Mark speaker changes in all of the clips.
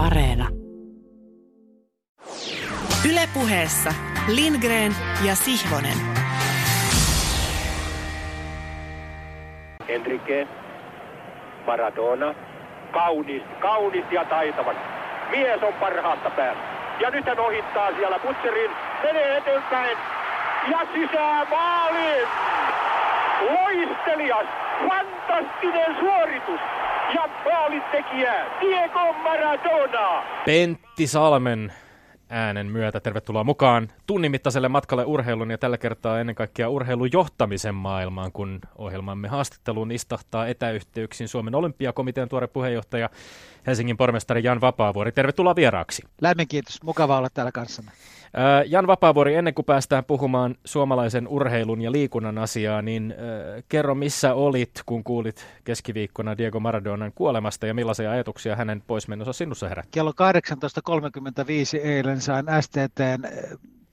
Speaker 1: Areena. Ylepuheessa Lindgren ja Sihvonen.
Speaker 2: Enrique, Maradona, kaunis, kaunis ja taitava. Mies on parhaasta päästä. Ja nyt hän ohittaa siellä Butcherin, menee eteenpäin ja sisään maaliin. Loistelias, fantastinen suoritus. Tekijä Diego Maradona.
Speaker 3: Pentti Salmen äänen myötä. Tervetuloa mukaan tunnimittaiselle matkalle urheilun ja tällä kertaa ennen kaikkea urheilujohtamisen maailmaan, kun ohjelmamme haastatteluun istahtaa etäyhteyksin Suomen olympiakomitean tuore puheenjohtaja Helsingin pormestari Jan Vapaavuori. Tervetuloa vieraaksi.
Speaker 4: Lämmin kiitos, mukava olla täällä
Speaker 3: Jan Vapaavuori, ennen kuin päästään puhumaan suomalaisen urheilun ja liikunnan asiaa, niin kerro missä olit, kun kuulit keskiviikkona Diego Maradonan kuolemasta ja millaisia ajatuksia hänen poismenossa sinussa herätti?
Speaker 4: Kello 18.35 eilen sain STTn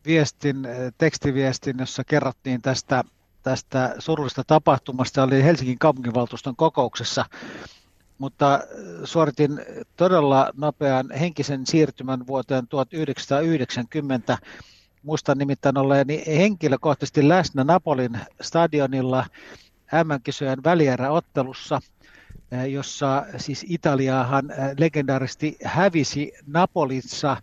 Speaker 4: viestin, tekstiviestin, jossa kerrottiin tästä, tästä surullisesta tapahtumasta. Oli Helsingin kaupunginvaltuuston kokouksessa mutta äh, suoritin todella nopean henkisen siirtymän vuoteen 1990. Muistan nimittäin olleeni henkilökohtaisesti läsnä Napolin stadionilla M-kisojen välieräottelussa, äh, jossa siis Italiahan äh, legendaaristi hävisi Napolissa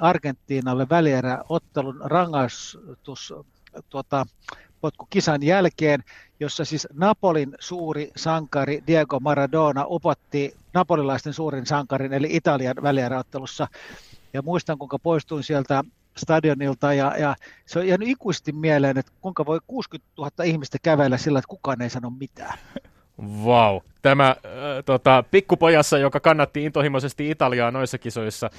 Speaker 4: Argentiinalle välieräottelun rangaistus tuota, potkukisan jälkeen, jossa siis Napolin suuri sankari Diego Maradona upotti napolilaisten suurin sankarin eli Italian välieräottelussa. Ja muistan, kuinka poistuin sieltä stadionilta ja, ja se on jäänyt ikuisesti mieleen, että kuinka voi 60 000 ihmistä kävellä sillä, että kukaan ei sano mitään.
Speaker 3: Vau. Wow. Tämä äh, tota, pikkupojassa, joka kannatti intohimoisesti Italiaa noissa kisoissa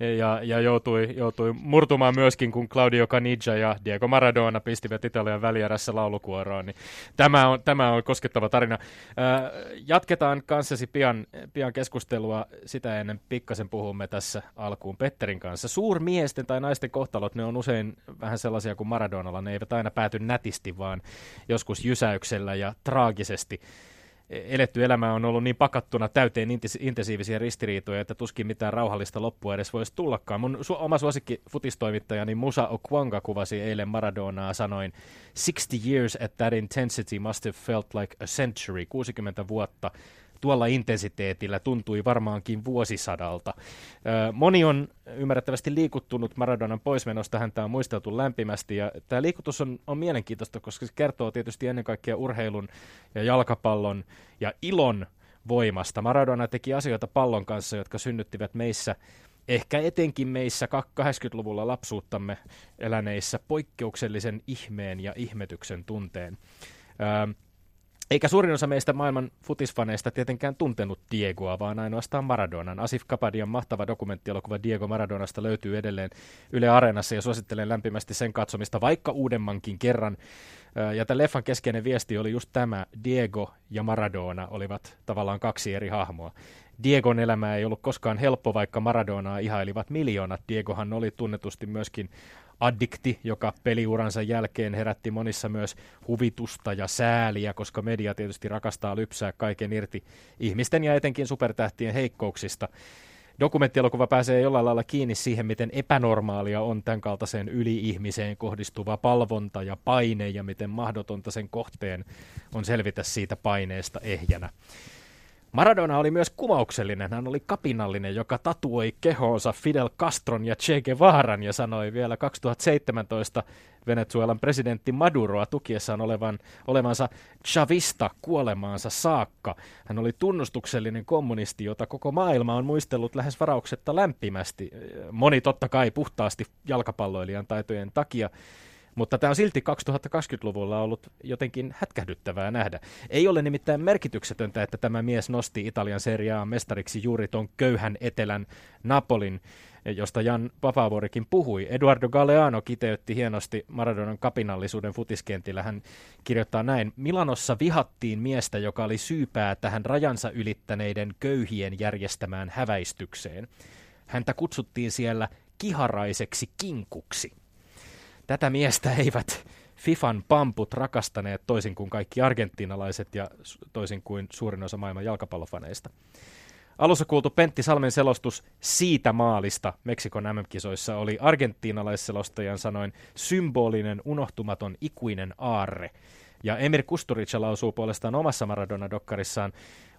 Speaker 3: ja, ja joutui, joutui murtumaan myöskin, kun Claudio Caniggia ja Diego Maradona pistivät Italian välierässä laulukuoroon. Niin tämä, on, tämä on koskettava tarina. Äh, jatketaan kanssasi pian, pian keskustelua. Sitä ennen pikkasen puhumme tässä alkuun Petterin kanssa. Suurmiesten tai naisten kohtalot, ne on usein vähän sellaisia kuin Maradonalla. Ne eivät aina pääty nätisti, vaan joskus jysäyksellä ja traagisesti eletty elämä on ollut niin pakattuna täyteen intensiivisiä ristiriitoja, että tuskin mitään rauhallista loppua edes voisi tullakaan. Mun su- oma suosikki futistoimittajani Musa Okwanga kuvasi eilen Maradonaa sanoin 60 years at that intensity must have felt like a century, 60 vuotta tuolla intensiteetillä tuntui varmaankin vuosisadalta. Moni on ymmärrettävästi liikuttunut Maradonan poismenosta, häntä on muisteltu lämpimästi ja tämä liikutus on, on mielenkiintoista, koska se kertoo tietysti ennen kaikkea urheilun ja jalkapallon ja ilon voimasta. Maradona teki asioita pallon kanssa, jotka synnyttivät meissä ehkä etenkin meissä 80-luvulla lapsuuttamme eläneissä poikkeuksellisen ihmeen ja ihmetyksen tunteen. Eikä suurin osa meistä maailman futisfaneista tietenkään tuntenut Diegoa, vaan ainoastaan Maradonan. Asif Kapadian mahtava dokumenttielokuva Diego Maradonasta löytyy edelleen Yle Areenassa ja suosittelen lämpimästi sen katsomista vaikka uudemmankin kerran. Ja tämän leffan keskeinen viesti oli just tämä, Diego ja Maradona olivat tavallaan kaksi eri hahmoa. Diegon elämä ei ollut koskaan helppo, vaikka Maradonaa ihailivat miljoonat. Diegohan oli tunnetusti myöskin addikti, joka peliuransa jälkeen herätti monissa myös huvitusta ja sääliä, koska media tietysti rakastaa lypsää kaiken irti ihmisten ja etenkin supertähtien heikkouksista. Dokumenttielokuva pääsee jollain lailla kiinni siihen, miten epänormaalia on tämän kaltaiseen yli-ihmiseen kohdistuva palvonta ja paine ja miten mahdotonta sen kohteen on selvitä siitä paineesta ehjänä. Maradona oli myös kumauksellinen. Hän oli kapinallinen, joka tatuoi kehoonsa Fidel Castron ja Che Guevaran ja sanoi vielä 2017 Venezuelan presidentti Maduroa tukiessaan olevan, olevansa chavista kuolemaansa saakka. Hän oli tunnustuksellinen kommunisti, jota koko maailma on muistellut lähes varauksetta lämpimästi. Moni totta kai puhtaasti jalkapalloilijan taitojen takia. Mutta tämä on silti 2020-luvulla ollut jotenkin hätkähdyttävää nähdä. Ei ole nimittäin merkityksetöntä, että tämä mies nosti Italian seriaa mestariksi juuri tuon köyhän etelän Napolin, josta Jan Papavuorikin puhui. Eduardo Galeano kiteytti hienosti Maradonan kapinallisuuden futiskentillä. Hän kirjoittaa näin. Milanossa vihattiin miestä, joka oli syypää tähän rajansa ylittäneiden köyhien järjestämään häväistykseen. Häntä kutsuttiin siellä kiharaiseksi kinkuksi. Tätä miestä eivät FIFAn pamput rakastaneet toisin kuin kaikki argentiinalaiset ja toisin kuin suurin osa maailman jalkapallofaneista. Alussa kuultu Pentti Salmen selostus siitä maalista Meksikon MM-kisoissa oli argentiinalaisselostajan sanoin symbolinen, unohtumaton, ikuinen aarre. Ja Emir Kusturica lausuu puolestaan omassa Maradona-dokkarissaan,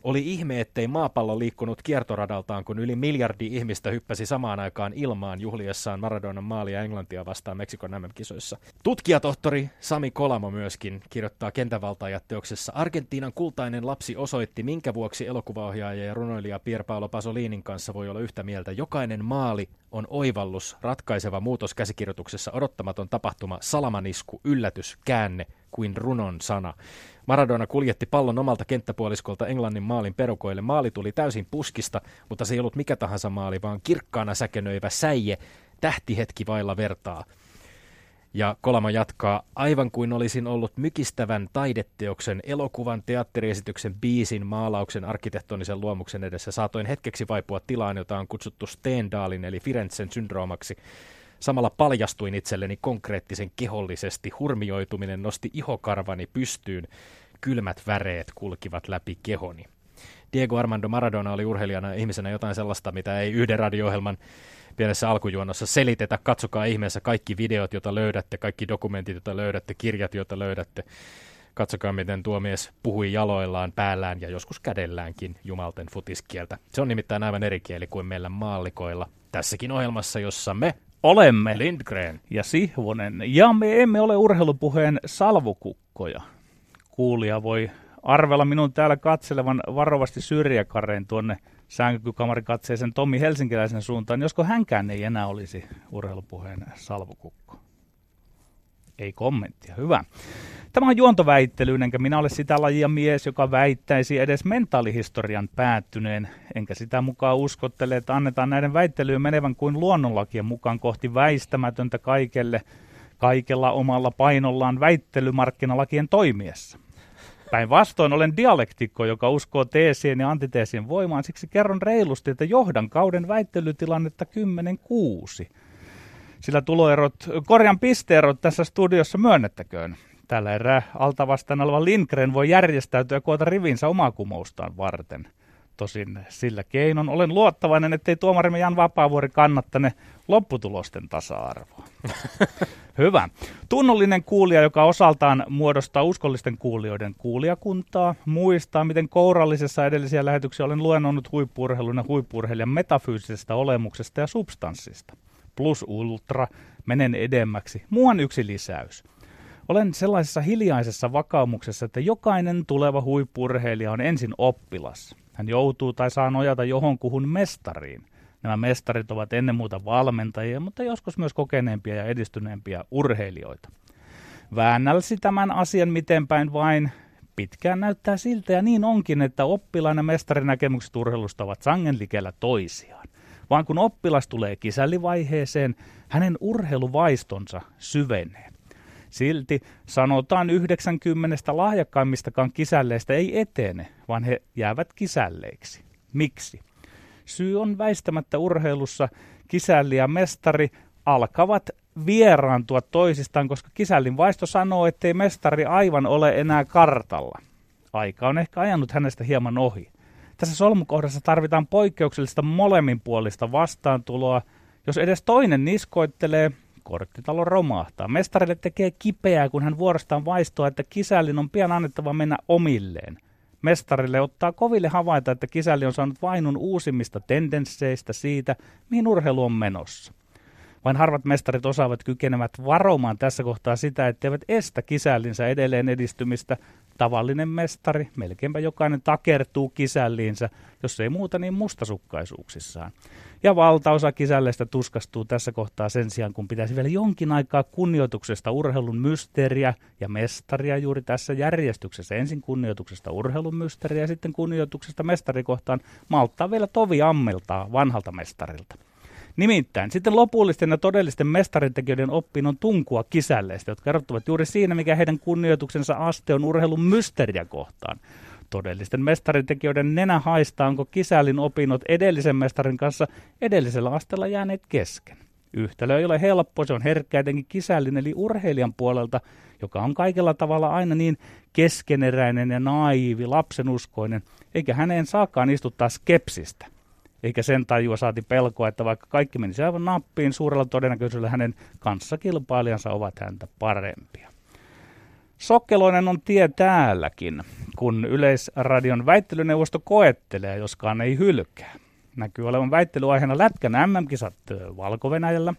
Speaker 3: oli ihme, ettei maapallo liikkunut kiertoradaltaan, kun yli miljardi ihmistä hyppäsi samaan aikaan ilmaan juhliessaan Maradonan maalia Englantia vastaan Meksikon MM-kisoissa. Tutkijatohtori Sami Kolamo myöskin kirjoittaa kentävaltaajat teoksessa Argentiinan kultainen lapsi osoitti, minkä vuoksi elokuvaohjaaja ja runoilija Pier Paolo Pasolinin kanssa voi olla yhtä mieltä. Jokainen maali on oivallus, ratkaiseva muutos käsikirjoituksessa, odottamaton tapahtuma, salamanisku, yllätys, käänne kuin runon sana. Maradona kuljetti pallon omalta kenttäpuoliskolta Englannin maalin perukoille. Maali tuli täysin puskista, mutta se ei ollut mikä tahansa maali, vaan kirkkaana säkenöivä säie, tähtihetki vailla vertaa. Ja Kolama jatkaa, aivan kuin olisin ollut mykistävän taideteoksen, elokuvan, teatteriesityksen, biisin, maalauksen, arkkitehtonisen luomuksen edessä. Saatoin hetkeksi vaipua tilaan, jota on kutsuttu Stendalin eli Firenzen syndroomaksi. Samalla paljastuin itselleni konkreettisen kehollisesti. Hurmioituminen nosti ihokarvani pystyyn. Kylmät väreet kulkivat läpi kehoni. Diego Armando Maradona oli urheilijana ihmisenä jotain sellaista, mitä ei yhden radio-ohjelman pienessä alkujuonnossa selitetä. Katsokaa ihmeessä kaikki videot, joita löydätte, kaikki dokumentit, joita löydätte, kirjat, joita löydätte. Katsokaa, miten tuo mies puhui jaloillaan, päällään ja joskus kädelläänkin jumalten futiskieltä. Se on nimittäin aivan eri kieli kuin meillä maallikoilla. Tässäkin ohjelmassa, jossa me
Speaker 5: olemme
Speaker 3: Lindgren
Speaker 5: ja Sihvonen, ja me emme ole urheilupuheen salvukukkoja. Kuulija voi arvella minun täällä katselevan varovasti syrjäkareen tuonne sänkykamarikatseisen Tommi Helsinkiläisen suuntaan, josko hänkään ei enää olisi urheilupuheen salvukukko. Ei kommenttia, hyvä. Tämä on juontoväittely, enkä minä ole sitä lajia mies, joka väittäisi edes mentaalihistorian päättyneen, enkä sitä mukaan uskottele, että annetaan näiden väittelyyn menevän kuin luonnonlakien mukaan kohti väistämätöntä kaikelle, kaikella omalla painollaan väittelymarkkinalakien toimiessa. Päinvastoin olen dialektikko, joka uskoo teesien ja antiteesien voimaan, siksi kerron reilusti, että johdan kauden väittelytilannetta 10-6. Sillä tuloerot, korjan pisteerot tässä studiossa myönnettäköön. Tällä erää altavastaan oleva Lindgren voi järjestäytyä ja koota rivinsä omaa kumoustaan varten. Tosin sillä keinon olen luottavainen, ettei tuomarimme Jan Vapaavuori kannattane lopputulosten tasa-arvoa. Hyvä. Tunnollinen kuulija, joka osaltaan muodostaa uskollisten kuulijoiden kuulijakuntaa, muistaa, miten kourallisessa edellisiä lähetyksiä olen luennonnut huippurheilun ja huippurheilijan metafyysisestä olemuksesta ja substanssista. Plus ultra, menen edemmäksi. Muuan yksi lisäys. Olen sellaisessa hiljaisessa vakaumuksessa, että jokainen tuleva huippurheilija on ensin oppilas. Hän joutuu tai saa nojata johonkuhun mestariin. Nämä mestarit ovat ennen muuta valmentajia, mutta joskus myös kokeneempia ja edistyneempiä urheilijoita. Väännälsi tämän asian mitenpäin vain. Pitkään näyttää siltä ja niin onkin, että oppilaan ja mestarinäkemykset urheilusta ovat sangen likellä toisiaan. Vaan kun oppilas tulee kisällivaiheeseen, hänen urheiluvaistonsa syvenee. Silti sanotaan 90 lahjakkaimmistakaan kisälleistä ei etene, vaan he jäävät kisälleiksi. Miksi? Syy on väistämättä urheilussa kisälli ja mestari alkavat vieraantua toisistaan, koska kisällin vaisto sanoo, ettei mestari aivan ole enää kartalla. Aika on ehkä ajanut hänestä hieman ohi. Tässä solmukohdassa tarvitaan poikkeuksellista molemminpuolista vastaantuloa. Jos edes toinen niskoittelee, korttitalo romahtaa. Mestarille tekee kipeää, kun hän vuorostaan vaistoa, että kisällin on pian annettava mennä omilleen. Mestarille ottaa koville havaita, että kisälli on saanut vainun uusimmista tendensseistä siitä, mihin urheilu on menossa. Vain harvat mestarit osaavat kykenevät varomaan tässä kohtaa sitä, etteivät estä kisällinsä edelleen edistymistä. Tavallinen mestari, melkeinpä jokainen takertuu kisälliinsä, jos ei muuta niin mustasukkaisuuksissaan. Ja valtaosa kisälleistä tuskastuu tässä kohtaa sen sijaan, kun pitäisi vielä jonkin aikaa kunnioituksesta urheilun mysteeriä ja mestaria juuri tässä järjestyksessä. Ensin kunnioituksesta urheilun mysteeriä ja sitten kunnioituksesta mestarikohtaan malttaa vielä tovi ammeltaa vanhalta mestarilta. Nimittäin sitten lopullisten ja todellisten mestarintekijöiden oppiin on tunkua kisälleistä, jotka erottuvat juuri siinä, mikä heidän kunnioituksensa aste on urheilun mysteriä kohtaan. Todellisten mestarintekijöiden nenä haistaa, onko kisällin opinnot edellisen mestarin kanssa edellisellä asteella jääneet kesken. Yhtälö ei ole helppo, se on herkkä etenkin kisällin eli urheilijan puolelta, joka on kaikella tavalla aina niin keskeneräinen ja naivi, lapsenuskoinen, eikä häneen saakaan istuttaa skepsistä – eikä sen tajua saati pelkoa, että vaikka kaikki menisi aivan nappiin, suurella todennäköisyydellä hänen kanssakilpailijansa ovat häntä parempia. Sokkeloinen on tie täälläkin, kun Yleisradion väittelyneuvosto koettelee, joskaan ei hylkää. Näkyy olevan väittelyaiheena Lätkän MM-kisat Valko-Venäjällä,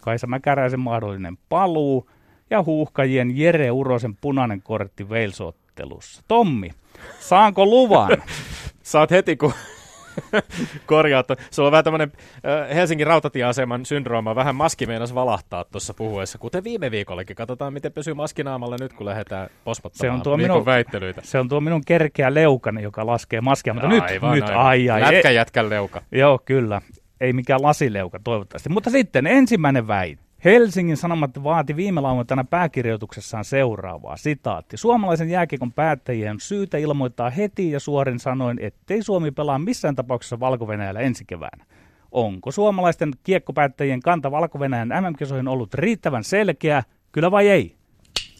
Speaker 5: Kaisa Mäkäräisen mahdollinen paluu ja huuhkajien Jere Urosen punainen kortti Wales-ottelussa. Tommi, saanko luvan?
Speaker 3: Saat heti, kun korjaat. Sulla on vähän tämmöinen Helsingin rautatieaseman syndrooma, vähän maski meinas valahtaa tuossa puhuessa, kuten viime viikollakin. Katsotaan, miten pysyy maskinaamalla nyt, kun lähdetään posmottamaan se on tuo minun, väittelyitä.
Speaker 5: Se on tuo minun kerkeä leukani, joka laskee maskia, mutta aivan, nyt, nyt aivan. ai ai.
Speaker 3: Lätkä jätkän leuka.
Speaker 5: Joo, kyllä. Ei mikään lasileuka toivottavasti. Mutta sitten ensimmäinen väite. Helsingin Sanomat vaati viime lauantaina pääkirjoituksessaan seuraavaa. Sitaatti. Suomalaisen jääkiekon päättäjien on syytä ilmoittaa heti ja suorin sanoin, ettei Suomi pelaa missään tapauksessa valko ensi keväänä. Onko suomalaisten kiekkopäättäjien kanta valko MM-kisoihin ollut riittävän selkeä, kyllä vai ei?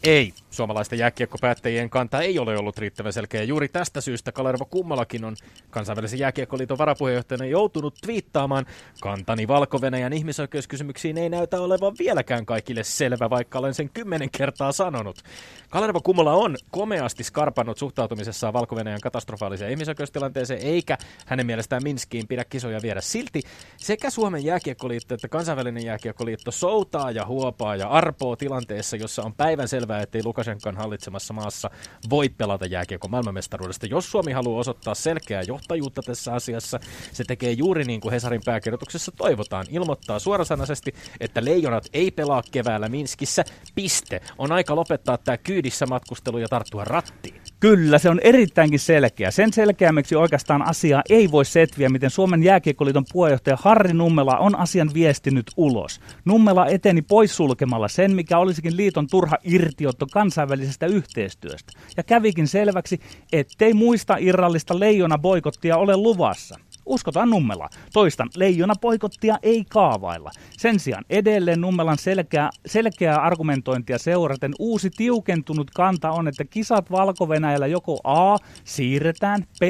Speaker 3: Ei. Suomalaisten jääkiekkopäättäjien kanta ei ole ollut riittävän selkeä. Juuri tästä syystä Kalervo Kummalakin on kansainvälisen jääkiekkoliiton varapuheenjohtajana joutunut twiittaamaan. Kantani valko ihmisoikeuskysymyksiin ei näytä olevan vieläkään kaikille selvä, vaikka olen sen kymmenen kertaa sanonut. Kalervo Kummola on komeasti skarpannut suhtautumisessaan valko katastrofaaliseen ihmisoikeustilanteeseen, eikä hänen mielestään Minskiin pidä kisoja viedä silti. Sekä Suomen jääkiekkoliitto että kansainvälinen jääkiekkoliitto soutaa ja huopaa ja arpoo tilanteessa, jossa on päivän selvää, ettei Lukashenkan hallitsemassa maassa voi pelata jääkiekko maailmanmestaruudesta. Jos Suomi haluaa osoittaa selkeää johtajuutta tässä asiassa, se tekee juuri niin kuin Hesarin pääkirjoituksessa toivotaan. Ilmoittaa suorasanaisesti, että leijonat ei pelaa keväällä Minskissä. Piste. On aika lopettaa tämä kyydissä matkustelu ja tarttua rattiin.
Speaker 5: Kyllä, se on erittäinkin selkeä. Sen selkeämmäksi oikeastaan asiaa ei voi setviä, miten Suomen jääkiekkoliiton puheenjohtaja Harri Nummela on asian viestinyt ulos. Nummela eteni poissulkemalla sen, mikä olisikin liiton turha irtiotto kansainvälisestä yhteistyöstä. Ja kävikin selväksi, ettei muista irrallista leijona boikottia ole luvassa. Uskotaan Nummela. Toistan, leijona poikottia ei kaavailla. Sen sijaan edelleen Nummelan selkeää, selkeää argumentointia seuraten uusi tiukentunut kanta on, että kisat valko joko A siirretään, B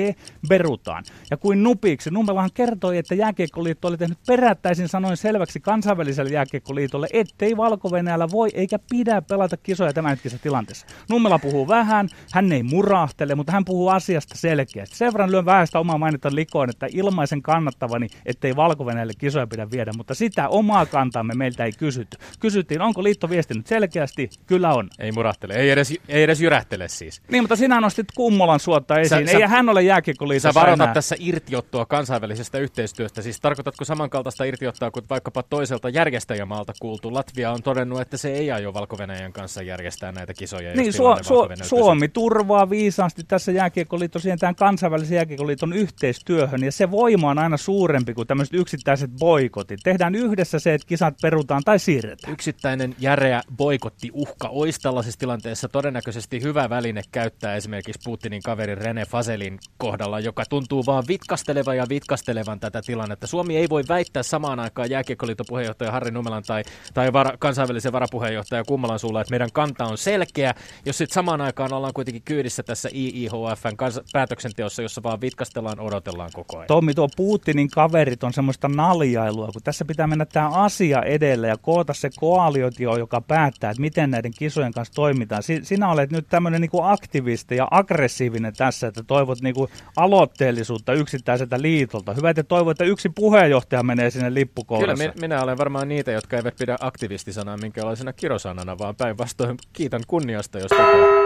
Speaker 5: berutaan. Ja kuin nupiksi, Nummelahan kertoi, että jääkiekkoliitto oli tehnyt perättäisin sanoin selväksi kansainväliselle jääkiekkoliitolle, ettei valko voi eikä pidä pelata kisoja tämänhetkisessä tilanteessa. Nummela puhuu vähän, hän ei murahtele, mutta hän puhuu asiasta selkeästi. Sen verran lyön sitä omaa mainita likoon, että ilmaisen kannattavani, ettei valko kisoja pidä viedä, mutta sitä omaa kantaamme meiltä ei kysytty. Kysyttiin, onko liitto viestinyt selkeästi? Kyllä on.
Speaker 3: Ei murahtele, ei edes, ei edes jyrähtele siis.
Speaker 5: Niin, mutta sinä nostit Kummolan suotta esiin. Sä, ei sä, hän ole jääkiekkoliitossa
Speaker 3: Sä varoitat enää. tässä irtiottoa kansainvälisestä yhteistyöstä. Siis tarkoitatko samankaltaista irtiottoa kuin vaikkapa toiselta järjestäjämaalta kuultu? Latvia on todennut, että se ei aio valko kanssa järjestää näitä kisoja.
Speaker 5: Niin, Su- Su- Suomi turvaa viisaasti tässä jääkiekkoliitto siihen tämän kansainvälisen jääkiekkoliiton yhteistyöhön, ja se voima on aina suurempi kuin tämmöiset yksittäiset boikotit. Tehdään yhdessä se, että kisat perutaan tai siirretään.
Speaker 3: Yksittäinen järeä boikotti uhka olisi tällaisessa tilanteessa todennäköisesti hyvä väline käyttää esimerkiksi Putinin kaveri Rene Faselin kohdalla, joka tuntuu vaan vitkastelevan ja vitkastelevan tätä tilannetta. Suomi ei voi väittää samaan aikaan jääkiekkoliiton puheenjohtaja Harri Numelan tai, tai var, kansainvälisen varapuheenjohtaja Kummalan suulla, että meidän kanta on selkeä, jos sitten samaan aikaan ollaan kuitenkin kyydissä tässä IIHFn kans- päätöksenteossa, jossa vaan vitkastellaan, odotellaan koko ajan.
Speaker 5: Tommi, tuo Putinin kaverit on semmoista naljailua, kun tässä pitää mennä tämä asia edelle ja koota se koalitio, joka päättää, että miten näiden kisojen kanssa toimitaan. Si- sinä olet nyt tämmöinen niinku aktivisti ja aggressiivinen tässä, että toivot niinku aloitteellisuutta yksittäiseltä liitolta. Hyvä, että toivot, että yksi puheenjohtaja menee sinne lippukoulussa.
Speaker 3: Kyllä, minä olen varmaan niitä, jotka eivät pidä aktivistisanaa minkälaisena kirosanana, vaan päinvastoin kiitän kunniasta, jos tekee.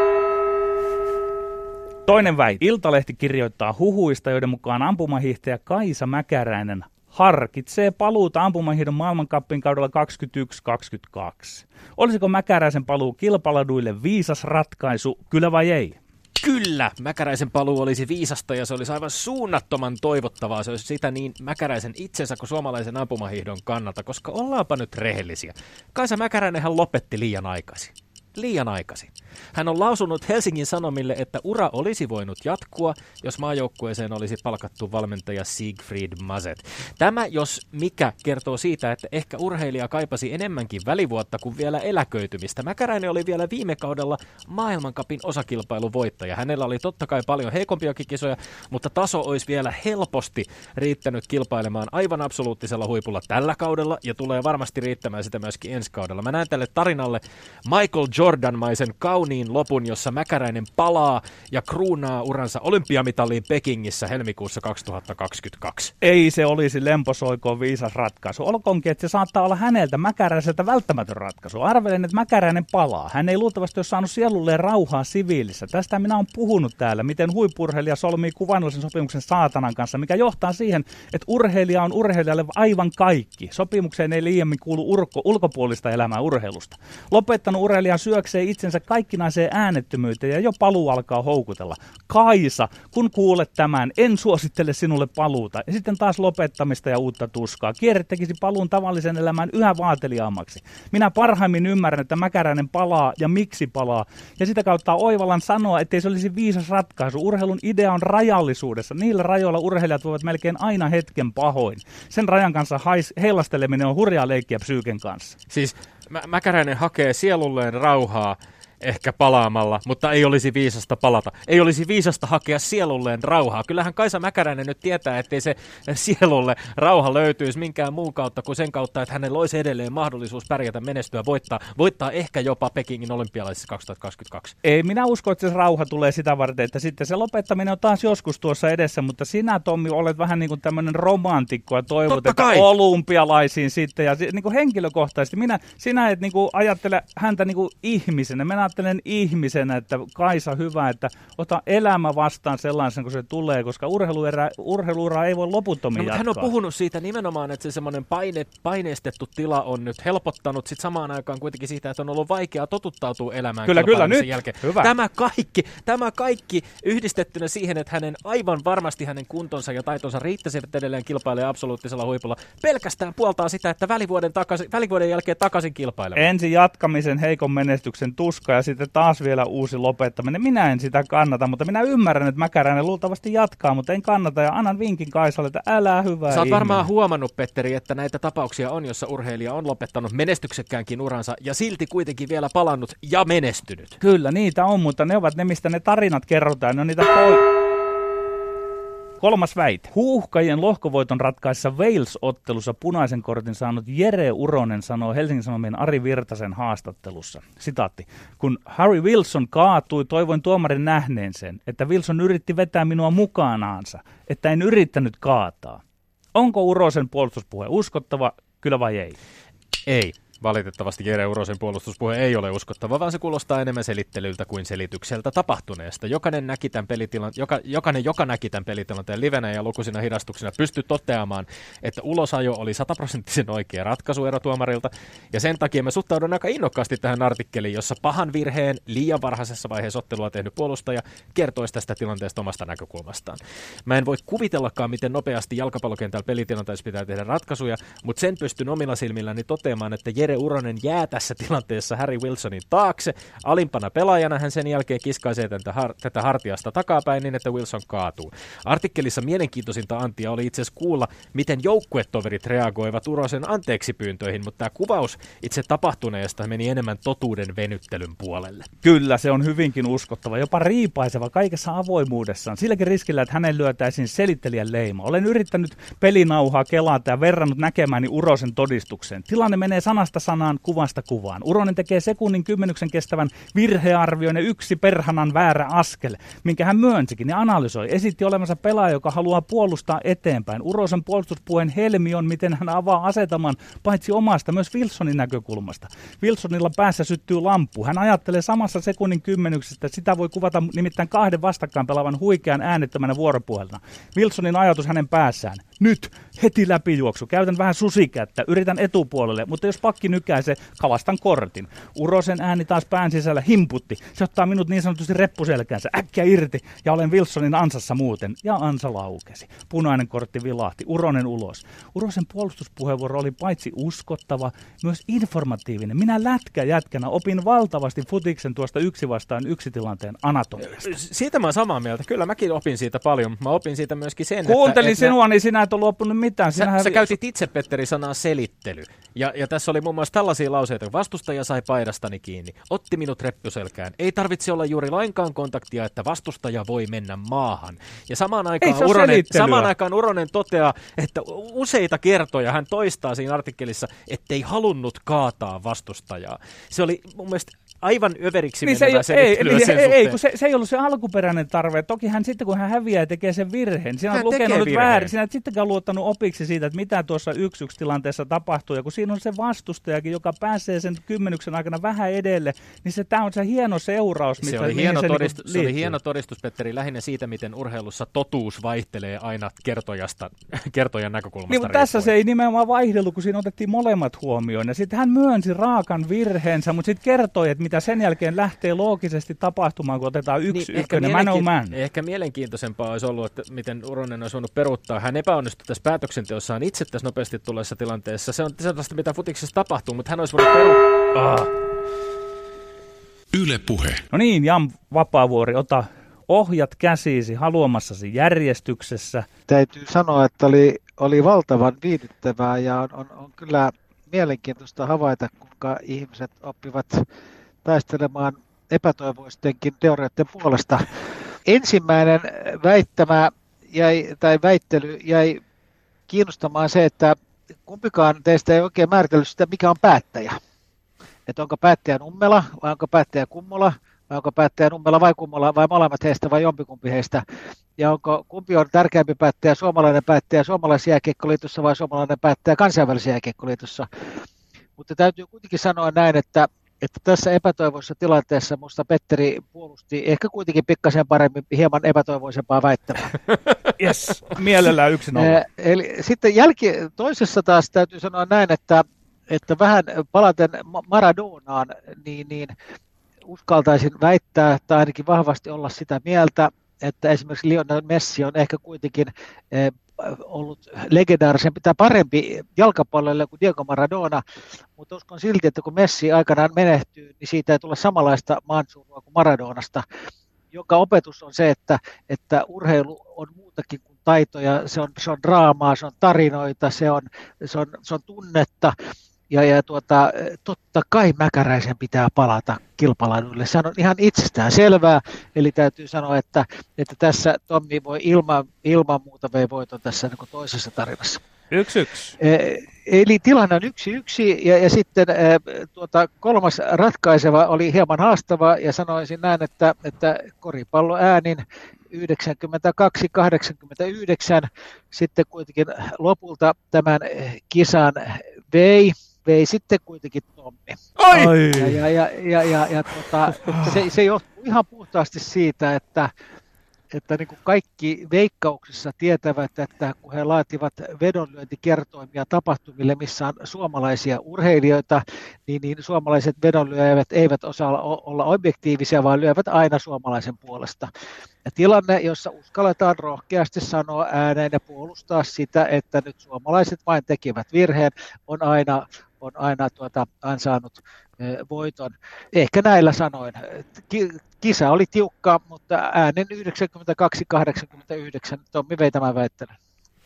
Speaker 5: Toinen väite. Iltalehti kirjoittaa huhuista, joiden mukaan ampumahiihtäjä Kaisa Mäkäräinen harkitsee paluuta ampumahiidon maailmankappin kaudella 2021-2022. Olisiko Mäkäräisen paluu kilpaladuille viisas ratkaisu, kyllä vai ei?
Speaker 3: Kyllä, Mäkäräisen paluu olisi viisasta ja se olisi aivan suunnattoman toivottavaa. Se olisi sitä niin Mäkäräisen itsensä kuin suomalaisen ampumahiihdon kannalta, koska ollaanpa nyt rehellisiä. Kaisa Mäkäräinenhän lopetti liian aikaisin liian aikaisin. Hän on lausunut Helsingin Sanomille, että ura olisi voinut jatkua, jos maajoukkueeseen olisi palkattu valmentaja Siegfried Mazet. Tämä, jos mikä, kertoo siitä, että ehkä urheilija kaipasi enemmänkin välivuotta kuin vielä eläköitymistä. Mäkäräinen oli vielä viime kaudella maailmankapin osakilpailuvoittaja. Hänellä oli totta kai paljon heikompiakin kisoja, mutta taso olisi vielä helposti riittänyt kilpailemaan aivan absoluuttisella huipulla tällä kaudella ja tulee varmasti riittämään sitä myöskin ensi kaudella. Mä näen tälle tarinalle Michael Jordan-maisen kauniin lopun, jossa Mäkäräinen palaa ja kruunaa uransa olympiamitaliin Pekingissä helmikuussa 2022.
Speaker 5: Ei se olisi lemposoikoon viisas ratkaisu. Olkoonkin, että se saattaa olla häneltä Mäkäräiseltä välttämätön ratkaisu. Arvelen, että Mäkäräinen palaa. Hän ei luultavasti ole saanut sielulleen rauhaa siviilissä. Tästä minä olen puhunut täällä, miten huippurheilija solmii kuvannollisen sopimuksen saatanan kanssa, mikä johtaa siihen, että urheilija on urheilijalle aivan kaikki. Sopimukseen ei liiemmin kuulu urko, ulkopuolista elämää urheilusta. Lopettanut urheilija syöksee itsensä kaikkinaiseen äänettömyyteen ja jo paluu alkaa houkutella. Kaisa, kun kuulet tämän, en suosittele sinulle paluuta. Ja sitten taas lopettamista ja uutta tuskaa. Kierre tekisi paluun tavallisen elämään yhä vaateliaammaksi. Minä parhaimmin ymmärrän, että Mäkäräinen palaa ja miksi palaa. Ja sitä kautta oivallan sanoa, ettei se olisi viisas ratkaisu. Urheilun idea on rajallisuudessa. Niillä rajoilla urheilijat voivat melkein aina hetken pahoin. Sen rajan kanssa heilasteleminen on hurjaa leikkiä psyyken kanssa.
Speaker 3: Siis Mä- Mäkäräinen hakee sielulleen rauhaa ehkä palaamalla, mutta ei olisi viisasta palata. Ei olisi viisasta hakea sielulleen rauhaa. Kyllähän Kaisa Mäkäräinen nyt tietää, ettei se sielulle rauha löytyisi minkään muun kautta kuin sen kautta, että hänellä olisi edelleen mahdollisuus pärjätä, menestyä, voittaa, voittaa ehkä jopa Pekingin olympialaisissa 2022.
Speaker 5: Ei, minä usko, että se rauha tulee sitä varten, että sitten se lopettaminen on taas joskus tuossa edessä, mutta sinä Tommi olet vähän niin kuin tämmöinen romantikko ja toivot, että olympialaisiin sitten ja niin kuin henkilökohtaisesti. Minä, sinä et niin kuin ajattele häntä niin kuin ihmisenä, minä ajattelen ihmisenä, että Kaisa hyvä, että ota elämä vastaan sellaisen kuin se tulee, koska urheiluerä, urheiluura ei voi loputtomiin
Speaker 3: No, mutta hän on puhunut siitä nimenomaan, että se semmoinen paine, paineistettu tila on nyt helpottanut sit samaan aikaan kuitenkin siitä, että on ollut vaikeaa totuttautua elämään
Speaker 5: Kyllä, kyllä, nyt.
Speaker 3: jälkeen.
Speaker 5: Hyvä.
Speaker 3: Tämä kaikki, tämä kaikki yhdistettynä siihen, että hänen aivan varmasti hänen kuntonsa ja taitonsa riittäisivät edelleen kilpailee absoluuttisella huipulla, pelkästään puoltaa sitä, että välivuoden, takaisin, välivuoden jälkeen takaisin kilpailemaan.
Speaker 5: Ensin jatkamisen heikon menestyksen tuska ja sitten taas vielä uusi lopettaminen. Minä en sitä kannata, mutta minä ymmärrän, että Mäkäräinen luultavasti jatkaa, mutta en kannata ja annan vinkin Kaisalle, että älä hyvä
Speaker 3: Sä oot
Speaker 5: ihminen.
Speaker 3: varmaan huomannut, Petteri, että näitä tapauksia on, jossa urheilija on lopettanut menestyksekkäänkin uransa ja silti kuitenkin vielä palannut ja menestynyt.
Speaker 5: Kyllä, niitä on, mutta ne ovat ne, mistä ne tarinat kerrotaan. Ne on niitä poi... Kolmas väite. Huuhkajien lohkovoiton ratkaissa Wales-ottelussa punaisen kortin saanut Jere Uronen sanoo Helsingin Sanomien Ari Virtasen haastattelussa. Sitaatti. Kun Harry Wilson kaatui, toivoin tuomarin nähneen sen, että Wilson yritti vetää minua mukaanaansa, että en yrittänyt kaataa. Onko Urosen puolustuspuhe uskottava, kyllä vai ei?
Speaker 3: Ei. Valitettavasti Jere Urosen puolustuspuhe ei ole uskottava, vaan se kuulostaa enemmän selittelyltä kuin selitykseltä tapahtuneesta. Jokainen, näki tämän pelitilan, joka, jokainen, joka näki tämän pelitilanteen livenä ja lukuisina hidastuksina, pystyi toteamaan, että ulosajo oli sataprosenttisen oikea ratkaisu erotuomarilta. Ja sen takia mä suhtaudun aika innokkaasti tähän artikkeliin, jossa pahan virheen liian varhaisessa vaiheessa ottelua tehnyt puolustaja kertoisi tästä tilanteesta omasta näkökulmastaan. Mä en voi kuvitellakaan, miten nopeasti jalkapallokentällä pelitilanteessa pitää tehdä ratkaisuja, mutta sen pystyn omilla silmilläni toteamaan, että Jere Uronen jää tässä tilanteessa Harry Wilsonin taakse. Alimpana pelaajana hän sen jälkeen kiskaisee tätä, har- tätä hartiasta takapäin niin, että Wilson kaatuu. Artikkelissa mielenkiintoisinta antia oli itse asiassa kuulla, miten joukkuetoverit reagoivat Urosen anteeksi pyyntöihin, mutta tämä kuvaus itse tapahtuneesta meni enemmän totuuden venyttelyn puolelle.
Speaker 5: Kyllä, se on hyvinkin uskottava, jopa riipaiseva kaikessa avoimuudessaan. Silläkin riskillä, että hänen lyötäisiin selittelijän leima. Olen yrittänyt pelinauhaa kelata ja verrannut näkemäni Urosen todistukseen. Tilanne menee sanasta sanaan, kuvasta kuvaan. Uronen tekee sekunnin kymmenyksen kestävän virhearvion ja yksi perhanan väärä askel, minkä hän myönsikin ja analysoi. Esitti olevansa pelaaja, joka haluaa puolustaa eteenpäin. Urosen puolustuspuheen helmi on, miten hän avaa asetelman paitsi omasta, myös Wilsonin näkökulmasta. Wilsonilla päässä syttyy lamppu. Hän ajattelee samassa sekunnin kymmenyksestä, että sitä voi kuvata nimittäin kahden vastakkain pelaavan huikean äänettömänä vuoropuhelena. Wilsonin ajatus hänen päässään. Nyt heti läpijuoksu, käytän vähän susikättä, yritän etupuolelle, mutta jos pakki nykää se, kavastan kortin. Urosen ääni taas pään sisällä himputti. Se ottaa minut niin sanotusti reppuselkäänsä, äkkiä irti, ja olen Wilsonin ansassa muuten. Ja ansa laukesi. Punainen kortti vilahti, Uronen ulos. Urosen puolustuspuheenvuoro oli paitsi uskottava, myös informatiivinen. Minä lätkä jätkänä opin valtavasti futiksen tuosta yksi vastaan yksi tilanteen anatomiasta.
Speaker 3: Siitä mä oon samaa mieltä. Kyllä mäkin opin siitä paljon. Mä opin siitä myöskin sen,
Speaker 5: Kuuntelin
Speaker 3: että,
Speaker 5: sinua, niin sinä et ole loppunut mitään.
Speaker 3: Sä, sä käytit itse, Petteri, sanaa selittely. Ja, ja tässä oli muun muassa tällaisia lauseita, kun vastustaja sai paidastani kiinni, otti minut reppuselkään. Ei tarvitse olla juuri lainkaan kontaktia, että vastustaja voi mennä maahan. Ja samaan aikaan, Uronen, samaan aikaan Uronen toteaa, että useita kertoja hän toistaa siinä artikkelissa, ettei halunnut kaataa vastustajaa. Se oli mun mielestä aivan överiksi niin se ei, ei, niin,
Speaker 5: ei, ei, kun se, se ei ollut se alkuperäinen tarve. Toki hän sitten, kun hän häviää ja tekee sen virheen, sinä olet lukenut nyt väärin, sinä et sittenkään luottanut opiksi siitä, että mitä tuossa yksi yksi tilanteessa tapahtuu. Ja kun siinä on se vastustajakin, joka pääsee sen kymmenyksen aikana vähän edelle, niin se, tämä on se hieno seuraus.
Speaker 3: Se, oli hieno, se, todistus, niin se oli hieno todistus, Petteri, lähinnä siitä, miten urheilussa totuus vaihtelee aina kertojasta, kertojan näkökulmasta. Niin,
Speaker 5: mutta tässä se ei nimenomaan vaihdellut, kun siinä otettiin molemmat huomioon. Ja sitten hän myönsi raakan virheensä, mutta sitten kertoi, että mitä sen jälkeen lähtee loogisesti tapahtumaan, kun otetaan yksi niin, ykkönen man on man.
Speaker 3: Ehkä mielenkiintoisempaa olisi ollut, että miten Uronen olisi voinut peruuttaa. Hän epäonnistui tässä päätöksenteossaan itse tässä nopeasti tulleessa tilanteessa. Se on sellaista, mitä futiksessa tapahtuu, mutta hän olisi voinut peruuttaa. Ah.
Speaker 5: Yle puhe. No niin, Jan Vapaavuori, ota ohjat käsiisi haluamassasi järjestyksessä.
Speaker 4: Täytyy sanoa, että oli, oli valtavan viihdyttävää ja on, on, on kyllä mielenkiintoista havaita, kuinka ihmiset oppivat taistelemaan epätoivoistenkin teorioiden puolesta. Ensimmäinen väittämä jäi, tai väittely jäi kiinnostamaan se, että kumpikaan teistä ei oikein määritellyt sitä, mikä on päättäjä. Että onko päättäjä Nummela vai onko päättäjä Kummola vai onko päättäjä Nummela vai Kummola vai molemmat heistä vai jompikumpi heistä. Ja onko kumpi on tärkeämpi päättäjä, suomalainen päättäjä suomalaisessa jääkiekkoliitossa vai suomalainen päättäjä kansainvälisessä jääkiekkoliitossa. Mutta täytyy kuitenkin sanoa näin, että että tässä epätoivoisessa tilanteessa minusta Petteri puolusti ehkä kuitenkin pikkasen paremmin, hieman epätoivoisempaa väittämää.
Speaker 5: yes, mielellään yksin
Speaker 4: Eli sitten jälki, toisessa taas täytyy sanoa näin, että, että vähän palaten Maradonaan, niin, niin uskaltaisin väittää tai ainakin vahvasti olla sitä mieltä, että esimerkiksi Lionel Messi on ehkä kuitenkin ollut legendaarisempi tai parempi jalkapallolle kuin Diego Maradona, mutta uskon silti, että kun Messi aikanaan menehtyy, niin siitä ei tule samanlaista maansurua kuin Maradonasta, joka opetus on se, että, että urheilu on muutakin kuin taitoja, se on, se on draamaa, se on tarinoita, se on, se on, se on tunnetta, ja, ja tuota, totta kai Mäkäräisen pitää palata kilpalaiduille. Se on ihan itsestään selvää, eli täytyy sanoa, että, että tässä Tommi voi ilman, ilman muuta vei voiton tässä niin toisessa tarinassa.
Speaker 5: Yksi yksi.
Speaker 4: E, eli tilanne on yksi yksi ja, ja sitten e, tuota, kolmas ratkaiseva oli hieman haastava ja sanoisin näin, että, että koripallo äänin 92-89 sitten kuitenkin lopulta tämän kisan vei vei sitten kuitenkin Tommi.
Speaker 5: Ai!
Speaker 4: Ja, ja, ja, ja, ja, ja tota, se, se johtuu ihan puhtaasti siitä, että, että niin kuin kaikki veikkauksissa tietävät, että kun he laativat vedonlyöntikertoimia tapahtumille, missä on suomalaisia urheilijoita, niin, niin suomalaiset vedonlyöjät eivät osaa olla objektiivisia, vaan lyövät aina suomalaisen puolesta. Ja tilanne, jossa uskalletaan rohkeasti sanoa ääneen ja puolustaa sitä, että nyt suomalaiset vain tekivät virheen, on aina, on aina tuota, ansainnut voiton. Ehkä näillä sanoin. Kisa oli tiukka, mutta äänen 92-89 Tommi vei tämän väittelyn.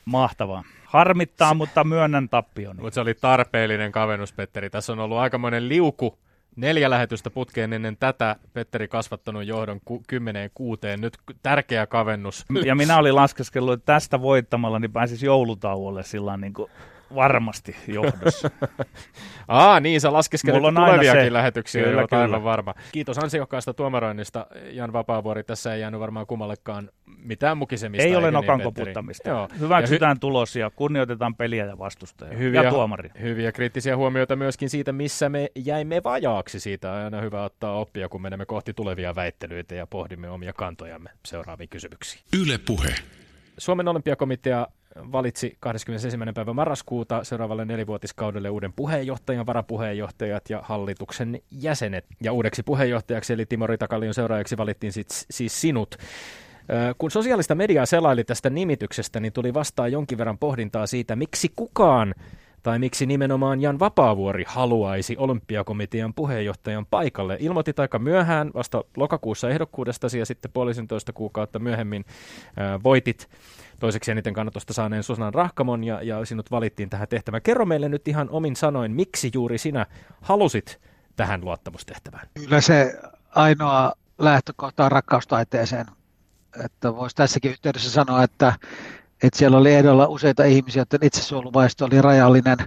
Speaker 5: Mahtavaa. Harmittaa, mutta myönnän tappion.
Speaker 3: Mutta se oli tarpeellinen kavennus, Petteri. Tässä on ollut aikamoinen liuku neljä lähetystä putkeen ennen tätä Petteri kasvattanut johdon ku, kymmeneen kuuteen. Nyt tärkeä kavennus.
Speaker 5: Ja minä olin laskeskellut, että tästä voittamalla niin pääsisi joulutauolle sillä niin kuin varmasti johdossa.
Speaker 3: Aa, niin, sä laskeskelet tuleviakin se. lähetyksiä, kyllä, kyllä. aivan varma. Kiitos ansiokkaasta tuomaroinnista, Jan Vapaavuori. Tässä ei jäänyt varmaan kummallekaan mitään mukisemista.
Speaker 5: Ei ole nokan niin, koputtamista. Joo. Hyväksytään hy- tulos ja kunnioitetaan peliä ja vastustajia hyviä, ja tuomari.
Speaker 3: Hyviä kriittisiä huomioita myöskin siitä, missä me jäimme vajaaksi. Siitä on aina hyvä ottaa oppia, kun menemme kohti tulevia väittelyitä ja pohdimme omia kantojamme seuraaviin kysymyksiin. Yle Puhe. Suomen olympiakomitea valitsi 21. päivä marraskuuta seuraavalle nelivuotiskaudelle uuden puheenjohtajan, varapuheenjohtajat ja hallituksen jäsenet. Ja uudeksi puheenjohtajaksi eli Timo Ritakallion seuraajaksi valittiin siis, siis sinut. Kun sosiaalista mediaa selaili tästä nimityksestä, niin tuli vastaan jonkin verran pohdintaa siitä, miksi kukaan tai miksi nimenomaan Jan Vapaavuori haluaisi olympiakomitean puheenjohtajan paikalle. Ilmoitit aika myöhään, vasta lokakuussa ehdokkuudestasi ja sitten puolisentoista kuukautta myöhemmin ää, voitit toiseksi eniten kannatusta saaneen Susanan Rahkamon ja, ja sinut valittiin tähän tehtävään. Kerro meille nyt ihan omin sanoin, miksi juuri sinä halusit tähän luottamustehtävään?
Speaker 4: Kyllä se ainoa lähtökohta on rakkaustaiteeseen. Että voisi tässäkin yhteydessä sanoa, että että siellä oli ehdolla useita ihmisiä, että itsesuojeluvaisto oli rajallinen.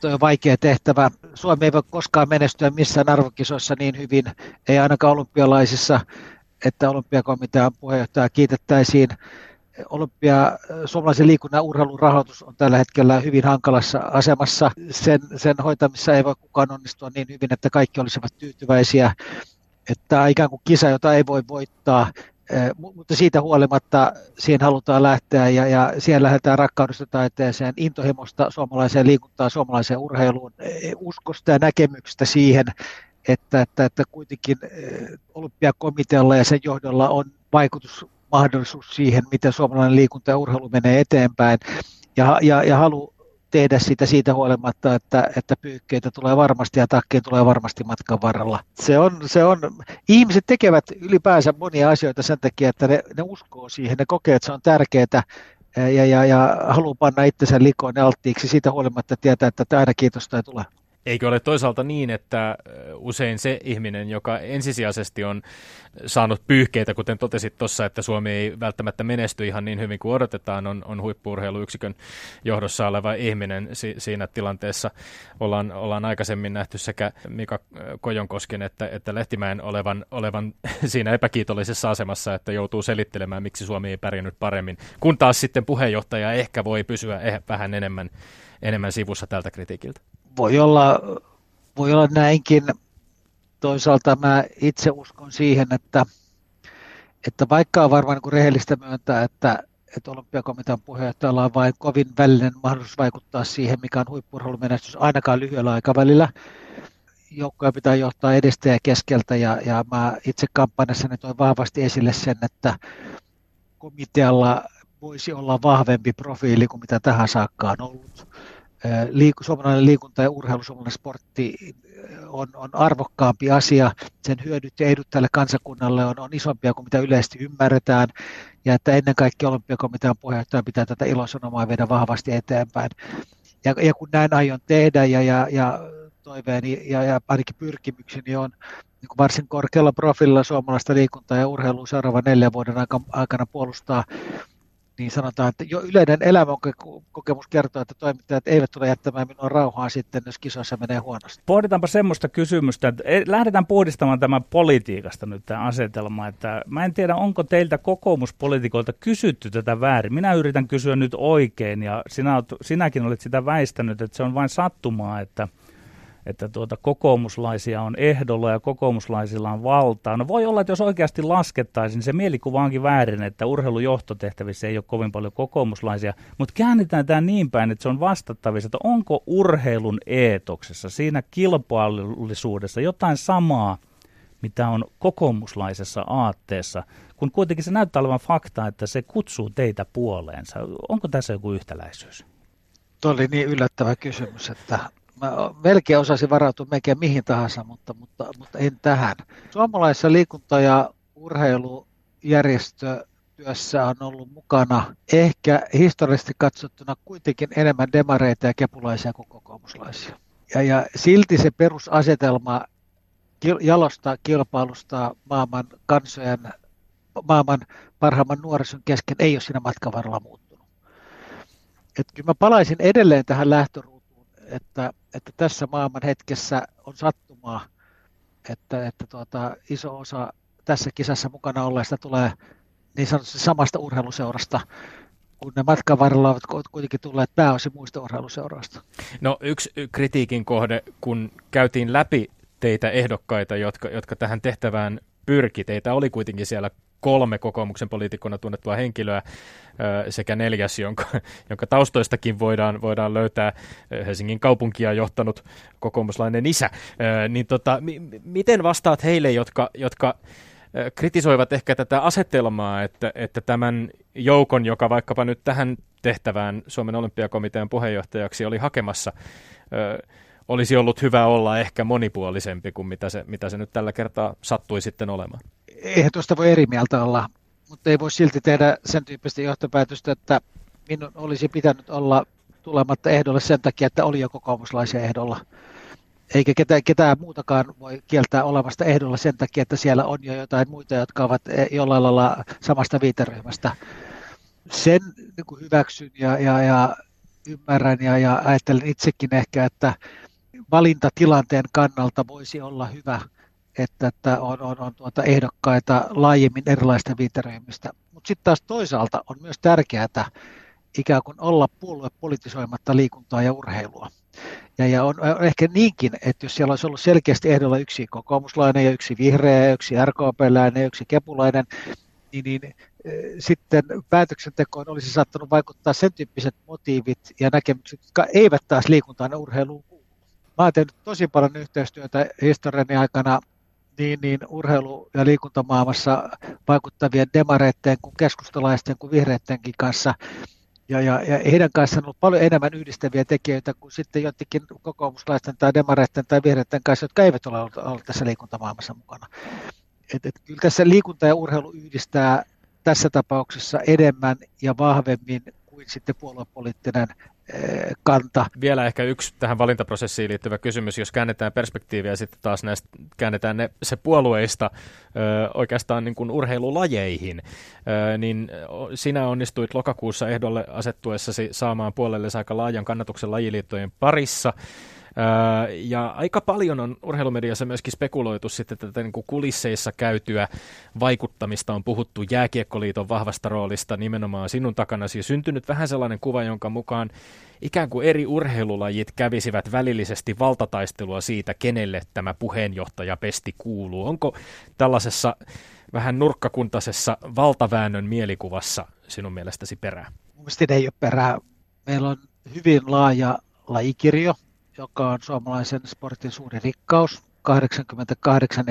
Speaker 4: Tuo on vaikea tehtävä. Suomi ei voi koskaan menestyä missään arvokisoissa niin hyvin, ei ainakaan olympialaisissa, että olympiakomitean puheenjohtaja kiitettäisiin. Olympia, suomalaisen liikunnan urheilun rahoitus on tällä hetkellä hyvin hankalassa asemassa. Sen, sen hoitamissa ei voi kukaan onnistua niin hyvin, että kaikki olisivat tyytyväisiä. Että ikään kuin kisa, jota ei voi voittaa, mutta siitä huolimatta siihen halutaan lähteä ja, ja siellä lähdetään rakkaudesta taiteeseen, intohimosta suomalaiseen liikuntaan, suomalaiseen urheiluun, e, uskosta ja näkemyksestä siihen, että, että, että kuitenkin olympiakomitealla ja sen johdolla on vaikutusmahdollisuus siihen, miten suomalainen liikunta ja urheilu menee eteenpäin. Ja, ja, ja halu tehdä sitä siitä huolimatta, että, että pyykkeitä tulee varmasti ja takkeja tulee varmasti matkan varrella. Se on, se on, ihmiset tekevät ylipäänsä monia asioita sen takia, että ne, ne uskoo siihen, ne kokee, että se on tärkeää ja, ja, ja haluaa panna itsensä likoon alttiiksi siitä huolimatta tietää, että aina kiitosta ei tule.
Speaker 3: Eikö ole toisaalta niin, että usein se ihminen, joka ensisijaisesti on saanut pyyhkeitä, kuten totesit tuossa, että Suomi ei välttämättä menesty ihan niin hyvin kuin odotetaan, on, on huippuurheiluyksikön johdossa oleva ihminen si, siinä tilanteessa. Ollaan, ollaan aikaisemmin nähty sekä Mika Kojonkosken että, että Lehtimäen olevan, olevan siinä epäkiitollisessa asemassa, että joutuu selittelemään, miksi Suomi ei pärjännyt paremmin, kun taas sitten puheenjohtaja ehkä voi pysyä eh, vähän enemmän, enemmän sivussa tältä kritiikiltä
Speaker 4: voi olla, voi olla näinkin. Toisaalta mä itse uskon siihen, että, että vaikka on varmaan niin rehellistä myöntää, että, että olympiakomitean puheenjohtajalla on vain kovin välinen mahdollisuus vaikuttaa siihen, mikä on huippurheilumenestys ainakaan lyhyellä aikavälillä. Joukkoja pitää johtaa edestä ja keskeltä ja, ja mä itse kampanjassani toin vahvasti esille sen, että komitealla voisi olla vahvempi profiili kuin mitä tähän saakka on ollut liiku, suomalainen liikunta ja urheilu, suomalainen sportti on, on arvokkaampi asia. Sen hyödyt ja edut tälle kansakunnalle on, on isompia kuin mitä yleisesti ymmärretään. Ja että ennen kaikkea olympiakomitean puheenjohtaja pitää tätä ilosanomaa viedä vahvasti eteenpäin. Ja, ja kun näin aion tehdä ja, ja, ja toiveeni ja, ja ainakin pyrkimykseni on niin kuin varsin korkealla profililla suomalaista liikuntaa ja urheilua seuraavan neljän vuoden aikana puolustaa niin sanotaan, että jo yleinen elämänkokemus kertoo, että toimittajat eivät tule jättämään minua rauhaa sitten, jos kisoissa menee huonosti.
Speaker 5: Pohditaanpa semmoista kysymystä, että e, lähdetään puhdistamaan tämän politiikasta nyt tämä asetelma, että mä en tiedä, onko teiltä kokoomuspolitiikoilta kysytty tätä väärin. Minä yritän kysyä nyt oikein ja sinä, sinäkin olet sitä väistänyt, että se on vain sattumaa, että – että tuota, kokoomuslaisia on ehdolla ja kokoomuslaisilla on valtaa. No voi olla, että jos oikeasti laskettaisiin, niin se mielikuva onkin väärin, että urheilujohtotehtävissä ei ole kovin paljon kokoomuslaisia, mutta käännetään tämä niin päin, että se on vastattavissa, että onko urheilun eetoksessa, siinä kilpailullisuudessa jotain samaa, mitä on kokoomuslaisessa aatteessa, kun kuitenkin se näyttää olevan fakta, että se kutsuu teitä puoleensa. Onko tässä joku yhtäläisyys?
Speaker 4: Tuo oli niin yllättävä kysymys, että Mä melkein osasin varautua melkein mihin tahansa, mutta, mutta, mutta en tähän. Suomalaisessa liikunta- ja urheilujärjestötyössä on ollut mukana ehkä historiallisesti katsottuna kuitenkin enemmän demareita ja kepulaisia kuin kokoomuslaisia. Ja, ja silti se perusasetelma jalosta kilpailusta maailman kansojen, maailman parhaimman nuorison kesken ei ole siinä matkan varrella muuttunut. Et kyllä mä palaisin edelleen tähän lähtöruutuun että, että tässä maailman hetkessä on sattumaa, että, että tuota, iso osa tässä kisassa mukana olleista tulee niin sanotusti samasta urheiluseurasta, kun ne matkan varrella ovat kuitenkin tulleet pääosin muista urheiluseuroista.
Speaker 3: No yksi kritiikin kohde, kun käytiin läpi teitä ehdokkaita, jotka, jotka tähän tehtävään pyrki, teitä oli kuitenkin siellä kolme kokoomuksen poliitikkona tunnettua henkilöä sekä neljäs, jonka, jonka taustoistakin voidaan, voidaan löytää Helsingin kaupunkia johtanut kokoomuslainen isä. Niin tota, m- miten vastaat heille, jotka, jotka kritisoivat ehkä tätä asetelmaa, että, että tämän joukon, joka vaikkapa nyt tähän tehtävään Suomen olympiakomitean puheenjohtajaksi oli hakemassa, olisi ollut hyvä olla ehkä monipuolisempi kuin mitä se, mitä se nyt tällä kertaa sattui sitten olemaan.
Speaker 4: Eihän tuosta voi eri mieltä olla, mutta ei voi silti tehdä sen tyyppistä johtopäätöstä, että minun olisi pitänyt olla tulematta ehdolle sen takia, että oli jo kokoomuslaisia ehdolla. Eikä ketään, ketään muutakaan voi kieltää olemasta ehdolla sen takia, että siellä on jo jotain muita, jotka ovat eh, jollain lailla samasta viiteryhmästä. Sen niin hyväksyn ja, ja, ja ymmärrän ja, ja ajattelen itsekin ehkä, että valintatilanteen kannalta voisi olla hyvä, että, että on, on, on tuota ehdokkaita laajemmin erilaista viiteryhmistä. Mutta sitten taas toisaalta on myös tärkeää ikään kuin olla puolue politisoimatta liikuntaa ja urheilua. Ja, ja on, on ehkä niinkin, että jos siellä olisi ollut selkeästi ehdolla yksi kokoomuslainen ja yksi vihreä ja yksi RKP-läinen ja yksi kepulainen, niin, niin e, sitten päätöksentekoon olisi saattanut vaikuttaa sen tyyppiset motiivit ja näkemykset, jotka eivät taas liikuntaan ja urheiluun Mä oon tehnyt tosi paljon yhteistyötä historiani aikana niin, niin urheilu- ja liikuntamaailmassa vaikuttavien demareiden kuin keskustalaisten kuin vihreidenkin kanssa. Ja, ja, ja heidän kanssaan on ollut paljon enemmän yhdistäviä tekijöitä kuin sitten jotenkin kokoomuslaisten tai demareiden tai vihreiden kanssa, jotka eivät ole olleet tässä liikuntamaailmassa mukana. Et, et, kyllä tässä liikunta ja urheilu yhdistää tässä tapauksessa enemmän ja vahvemmin kuin sitten puoluepoliittinen kanta.
Speaker 3: Vielä ehkä yksi tähän valintaprosessiin liittyvä kysymys, jos käännetään perspektiiviä sitten taas näistä, käännetään ne, se puolueista ö, oikeastaan niin kuin urheilulajeihin, ö, niin sinä onnistuit lokakuussa ehdolle asettuessasi saamaan puolelle aika laajan kannatuksen lajiliittojen parissa. Ja aika paljon on urheilumediassa myöskin spekuloitu sitten tätä niin kuin kulisseissa käytyä vaikuttamista. On puhuttu jääkiekkoliiton vahvasta roolista nimenomaan sinun takana. Siis syntynyt vähän sellainen kuva, jonka mukaan ikään kuin eri urheilulajit kävisivät välillisesti valtataistelua siitä, kenelle tämä puheenjohtaja pesti kuuluu. Onko tällaisessa vähän nurkkakuntaisessa valtaväännön mielikuvassa sinun mielestäsi perää?
Speaker 4: Mielestäni ei ole perää. Meillä on hyvin laaja lajikirjo, joka on suomalaisen sportin suuri rikkaus, 88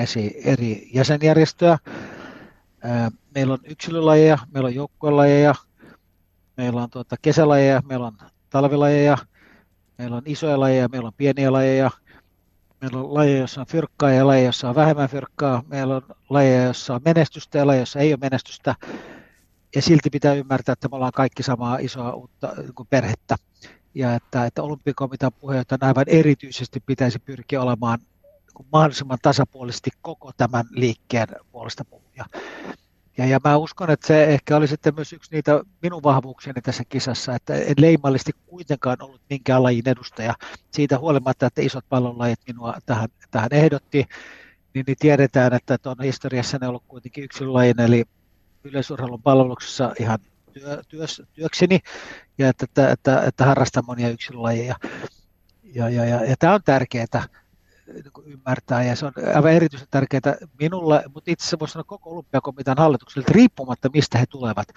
Speaker 4: eri jäsenjärjestöä. Meillä on yksilölajeja, meillä on joukkuelajeja, meillä on tuota kesälajeja, meillä on talvilajeja, meillä on isoja lajeja, meillä on pieniä lajeja, meillä on lajeja, joissa on fyrkkaa ja lajeja, joissa on vähemmän fyrkkaa, meillä on lajeja, joissa on menestystä ja lajeja, joissa ei ole menestystä. Ja silti pitää ymmärtää, että me ollaan kaikki samaa isoa uutta niin perhettä ja että, että olympiakomitean puheenjohtajan aivan erityisesti pitäisi pyrkiä olemaan niin mahdollisimman tasapuolisesti koko tämän liikkeen puolesta puhuja. Ja, ja mä uskon, että se ehkä oli sitten myös yksi niitä minun vahvuuksiani tässä kisassa, että en leimallisesti kuitenkaan ollut minkään lajin edustaja. Siitä huolimatta, että isot pallonlajit minua tähän, tähän ehdotti, niin, niin tiedetään, että on historiassa ne ollut kuitenkin yksilölajin, eli yleisurheilun palveluksessa ihan työ, työs, työkseni ja että, että, että, että harrastan monia yksilölajeja. Ja, ja, ja, ja tämä on tärkeää niin ymmärtää ja se on aivan erityisen tärkeää minulle, mutta itse asiassa voisi sanoa koko olympiakomitean hallitukselle, riippumatta mistä he tulevat,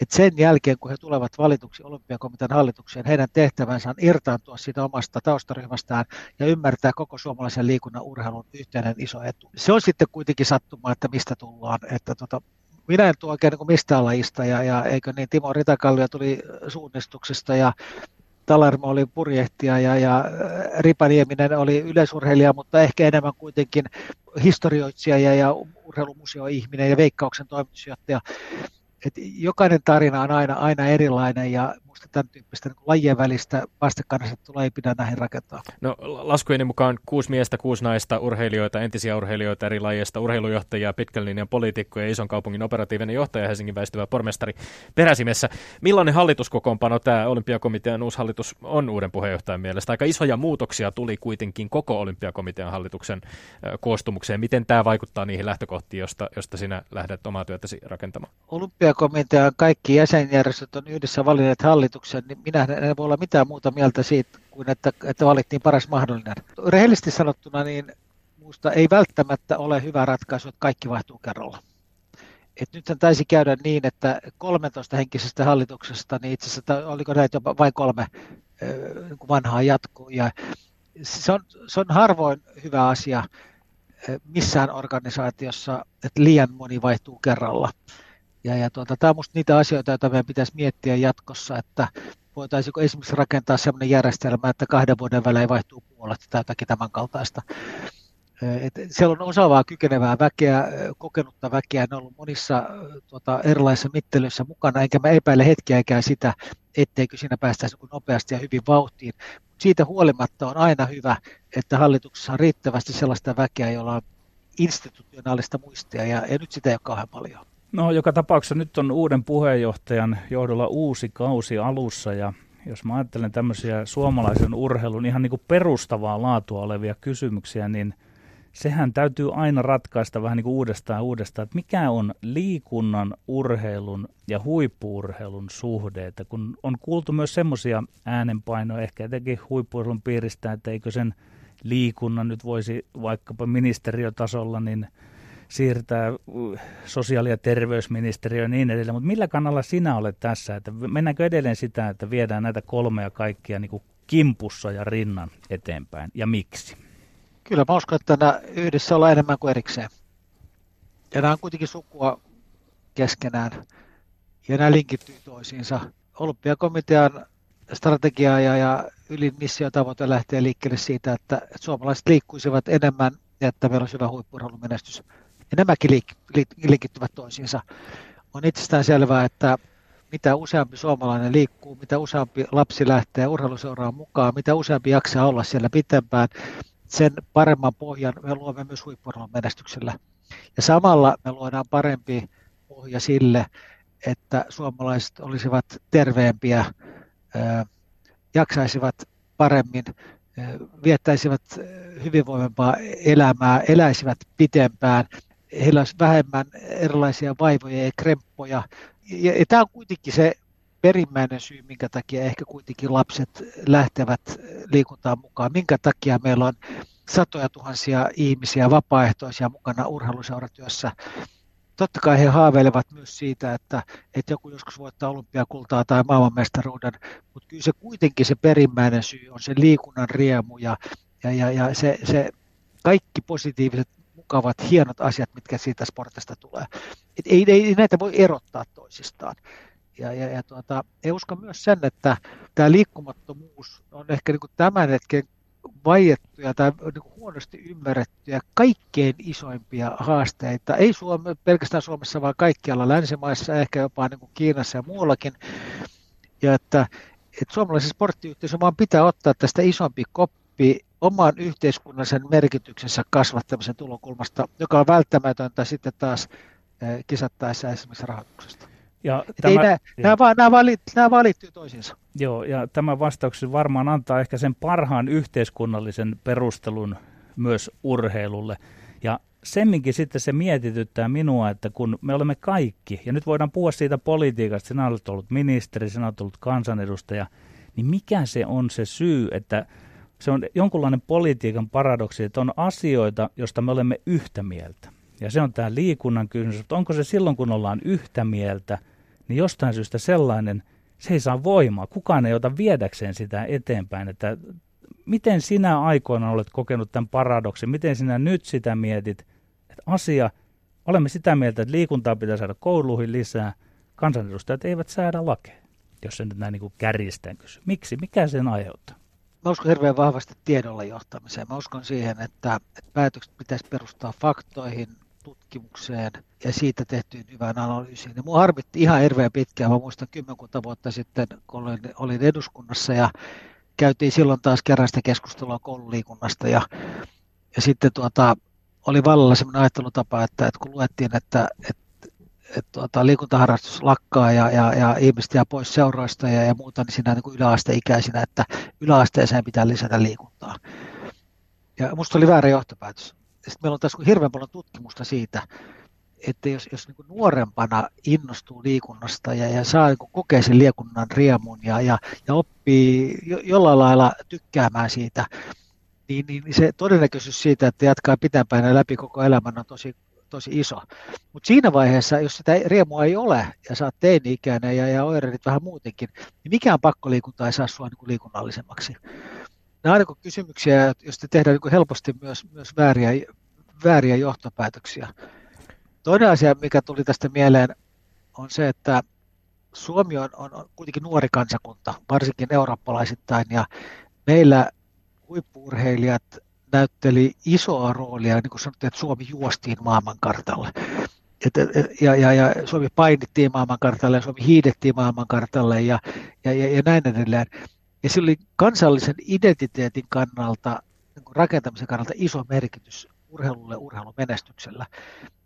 Speaker 4: että sen jälkeen, kun he tulevat valituksi olympiakomitean hallitukseen, heidän tehtävänsä on irtaantua siitä omasta taustaryhmästään ja ymmärtää koko suomalaisen liikunnan urheilun yhteinen iso etu. Se on sitten kuitenkin sattumaa, että mistä tullaan. Että tota, minä en tule oikein niin mistään lajista, ja, ja eikö niin, Timo Ritakallio tuli suunnistuksesta, ja Talarmo oli purjehtija, ja, ja Ripanieminen oli yleisurheilija, mutta ehkä enemmän kuitenkin historioitsija ja, ja urheilumuseoihminen ja veikkauksen toimitusjohtaja. Et jokainen tarina on aina, aina erilainen, ja tämän tyyppistä niin lajien välistä vastakkainasettelua ei pidä näihin rakentaa.
Speaker 3: No laskujeni mukaan kuusi miestä, kuusi naista, urheilijoita, entisiä urheilijoita eri lajeista, urheilujohtajia, pitkän linjan poliitikkoja, ison kaupungin operatiivinen johtaja, Helsingin väistyvä pormestari peräsimessä. Millainen hallituskokoonpano tämä olympiakomitean uusi hallitus on uuden puheenjohtajan mielestä? Aika isoja muutoksia tuli kuitenkin koko olympiakomitean hallituksen koostumukseen. Miten tämä vaikuttaa niihin lähtökohtiin, josta, josta sinä lähdet omaa työtäsi rakentamaan?
Speaker 4: Olympiakomitean kaikki jäsenjärjestöt on yhdessä valinneet hallituksen hallituksen, niin minä en voi olla mitään muuta mieltä siitä kuin, että, että valittiin paras mahdollinen. Rehellisesti sanottuna, niin minusta ei välttämättä ole hyvä ratkaisu, että kaikki vaihtuu kerralla. että nythän taisi käydä niin, että 13 henkisestä hallituksesta, niin itse asiassa oliko näitä jopa vain kolme niin vanhaa jatkuu. Ja se on, se on harvoin hyvä asia missään organisaatiossa, että liian moni vaihtuu kerralla. Ja, ja tuota, tämä on minusta niitä asioita, joita meidän pitäisi miettiä jatkossa, että voitaisiinko esimerkiksi rakentaa sellainen järjestelmä, että kahden vuoden välein vaihtuu puolet tai jotakin tämän kaltaista. Et siellä on osaavaa, kykenevää väkeä, kokenutta väkeä, ne on ollut monissa tuota, erilaisissa mittelyissä mukana, enkä mä epäile hetkeäkään sitä, etteikö siinä päästäisi nopeasti ja hyvin vauhtiin. Siitä huolimatta on aina hyvä, että hallituksessa on riittävästi sellaista väkeä, jolla on institutionaalista muistia, ja, ja nyt sitä ei ole kauhean paljon.
Speaker 5: No joka tapauksessa nyt on uuden puheenjohtajan johdolla uusi kausi alussa, ja jos mä ajattelen tämmöisiä suomalaisen urheilun ihan niin kuin perustavaa laatua olevia kysymyksiä, niin – sehän täytyy aina ratkaista vähän niin kuin uudestaan uudestaan, että mikä on liikunnan, urheilun ja huippuurheilun suhde. Että kun on kuultu myös semmoisia äänenpainoja, ehkä etenkin huippuurheilun piiristä, että eikö sen liikunnan nyt voisi vaikkapa ministeriötasolla niin siirtää sosiaali- ja terveysministeriö ja niin edelleen. Mutta millä kannalla sinä olet tässä? Että mennäänkö edelleen sitä, että viedään näitä kolmea kaikkia niin kuin kimpussa ja rinnan eteenpäin ja miksi?
Speaker 4: Kyllä mä uskon, että nämä yhdessä ollaan enemmän kuin erikseen. Ja nämä on kuitenkin sukua keskenään. Ja nämä linkittyy toisiinsa. Olympiakomitean strategia ja, ja ylin missiotavoite lähtee liikkeelle siitä, että, että suomalaiset liikkuisivat enemmän ja että meillä olisi hyvä huippurheilumenestys. Ja nämäkin liik- linkittyvät toisiinsa. On itsestään selvää, että mitä useampi suomalainen liikkuu, mitä useampi lapsi lähtee urheiluseuraan mukaan, mitä useampi jaksaa olla siellä pitempään, sen paremman pohjan me luomme myös huippurheilun menestyksellä. Ja samalla me luodaan parempi pohja sille, että suomalaiset olisivat terveempiä, jaksaisivat paremmin, viettäisivät hyvinvoivampaa elämää, eläisivät pitempään, heillä olisi vähemmän erilaisia vaivoja ja kremppoja. Ja, ja tämä on kuitenkin se perimmäinen syy, minkä takia ehkä kuitenkin lapset lähtevät liikuntaan mukaan, minkä takia meillä on satoja tuhansia ihmisiä, vapaaehtoisia mukana urheiluseuratyössä. Totta kai he haaveilevat myös siitä, että, että joku joskus voittaa olympiakultaa tai maailmanmestaruuden, mutta kyllä se kuitenkin se perimmäinen syy on se liikunnan riemu ja, ja, ja, ja se, se kaikki positiiviset, mukavat, hienot asiat, mitkä siitä sportista tulee. Et ei, ei näitä voi erottaa toisistaan. Ja, ja, ja tuota, ei usko myös sen, että tämä liikkumattomuus on ehkä niin tämän hetken vaiettuja tai niin huonosti ymmärrettyjä kaikkein isoimpia haasteita, ei Suome, pelkästään Suomessa, vaan kaikkialla länsimaissa, ehkä jopa niin kuin Kiinassa ja muuallakin. Ja että, että suomalaisen sporttiyhteisön vaan pitää ottaa tästä isompi koppi oman yhteiskunnallisen merkityksensä kasvattamisen tulokulmasta, joka on välttämätöntä sitten taas eh, kisattaessa esimerkiksi rahoituksesta. Ja tämä, ei nämä, nämä, vaan, nämä, vaan, nämä vaan liittyy toisiinsa.
Speaker 5: Joo, ja tämä vastaus varmaan antaa ehkä sen parhaan yhteiskunnallisen perustelun myös urheilulle. Ja semminkin sitten se mietityttää minua, että kun me olemme kaikki, ja nyt voidaan puhua siitä politiikasta, sinä olet ollut ministeri, sinä olet ollut kansanedustaja, niin mikä se on se syy, että se on jonkunlainen politiikan paradoksi, että on asioita, joista me olemme yhtä mieltä. Ja se on tämä liikunnan kysymys, että onko se silloin, kun ollaan yhtä mieltä – niin jostain syystä sellainen, se ei saa voimaa. Kukaan ei ota viedäkseen sitä eteenpäin, että miten sinä aikoina olet kokenut tämän paradoksin, miten sinä nyt sitä mietit, että asia, olemme sitä mieltä, että liikuntaa pitää saada kouluihin lisää, kansanedustajat eivät säädä lakeja, jos se nyt näin niin kuin kärjistään kysy. Miksi? Mikä sen aiheuttaa?
Speaker 4: Mä uskon hirveän vahvasti tiedolla johtamiseen. Mä uskon siihen, että, että päätökset pitäisi perustaa faktoihin, tutkimukseen ja siitä tehtyyn hyvään analyysiin. Ja mua harmitti ihan hirveän pitkään, mä muistan kymmenkunta vuotta sitten, kun olin, olin eduskunnassa ja käytiin silloin taas kerran sitä keskustelua koululiikunnasta ja, ja sitten tuota, oli vallalla sellainen ajattelutapa, että, että kun luettiin, että, että että tuota, liikuntaharrastus lakkaa ja, ja, ja ihmiset jää pois seuroista ja, ja muuta, niin siinä niin kuin yläasteikäisinä, että yläasteeseen pitää lisätä liikuntaa. Ja musta oli väärä johtopäätös sitten meillä on tässä hirveän paljon tutkimusta siitä, että jos, jos niin nuorempana innostuu liikunnasta ja, ja saa niin kokea sen liikunnan riemun ja, ja, ja oppii jo, jollain lailla tykkäämään siitä, niin, niin se todennäköisyys siitä, että jatkaa pitempään läpi koko elämän on tosi tosi iso. Mutta siinä vaiheessa, jos sitä riemua ei ole ja sä oot teini-ikäinen ja, ja oireilit vähän muutenkin, niin mikään pakkoliikunta ei saa sua niin liikunnallisemmaksi. Nämä on niin kysymyksiä, joista tehdään niin helposti myös, myös vääriä, vääriä johtopäätöksiä. Toinen asia, mikä tuli tästä mieleen, on se, että Suomi on, on, on kuitenkin nuori kansakunta, varsinkin eurooppalaisittain, ja meillä huippuurheilijat näytteli isoa roolia, niin kuin sanottiin, että Suomi juostiin maailmankartalle. Et, ja, ja, ja Suomi painittiin maailmankartalle ja Suomi hiidettiin maailmankartalle ja, ja, ja, ja näin edelleen. Ja sillä oli kansallisen identiteetin kannalta, niin rakentamisen kannalta iso merkitys urheilulle, urheilumenestyksellä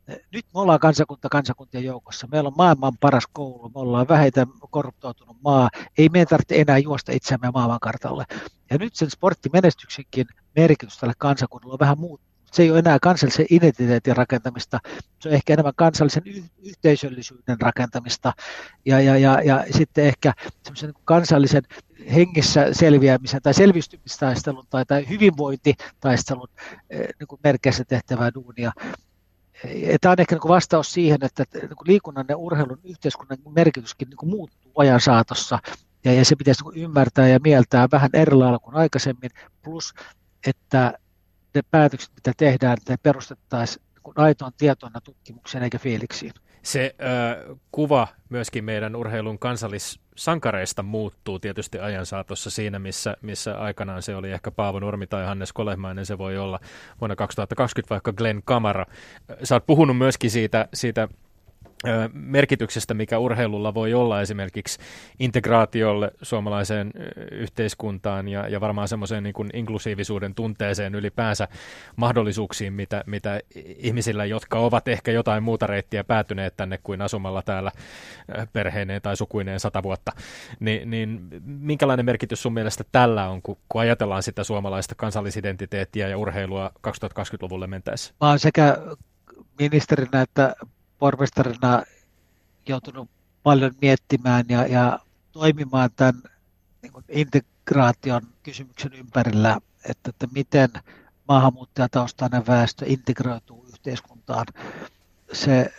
Speaker 4: nyt me ollaan kansakunta kansakuntien joukossa. Meillä on maailman paras koulu, me ollaan vähiten korruptoitunut maa. Ei meidän tarvitse enää juosta itseämme maailmankartalle. Ja nyt sen sporttimenestyksenkin merkitys tälle kansakunnalle on vähän muuttunut. Se ei ole enää kansallisen identiteetin rakentamista, se on ehkä enemmän kansallisen y- yhteisöllisyyden rakentamista ja, ja, ja, ja sitten ehkä niin kansallisen hengissä selviämisen tai selvistymistaistelun tai, tai hyvinvointitaistelun eh, niin merkeissä tehtävää duunia tämä on ehkä niin vastaus siihen, että niin liikunnan ja urheilun yhteiskunnan merkityskin niin muuttuu ajan saatossa, ja, ja se pitäisi niin ymmärtää ja mieltää vähän eri lailla kuin aikaisemmin, plus että ne päätökset, mitä tehdään, ne perustettaisiin niin aitoon tietona tutkimukseen eikä fiiliksiin.
Speaker 3: Se äh, kuva myöskin meidän urheilun kansallissankareista muuttuu tietysti ajan saatossa siinä, missä, missä aikanaan se oli ehkä Paavo Nurmi tai Hannes Kolehmainen, se voi olla vuonna 2020 vaikka Glenn Kamara. Sä oot puhunut myöskin siitä, siitä merkityksestä, mikä urheilulla voi olla esimerkiksi integraatiolle suomalaiseen yhteiskuntaan ja, ja varmaan semmoiseen niin inklusiivisuuden tunteeseen ylipäänsä mahdollisuuksiin, mitä, mitä ihmisillä, jotka ovat ehkä jotain muuta reittiä päätyneet tänne kuin asumalla täällä perheineen tai sukuineen sata vuotta, Ni, niin minkälainen merkitys sun mielestä tällä on, kun, kun ajatellaan sitä suomalaista kansallisidentiteettiä ja urheilua 2020-luvulle mentäessä?
Speaker 4: Mä oon sekä ministerinä että pormestarina joutunut paljon miettimään ja, ja toimimaan tämän niin kuin integraation kysymyksen ympärillä, että, että miten maahanmuuttajataustainen väestö integroituu yhteiskuntaan. Se,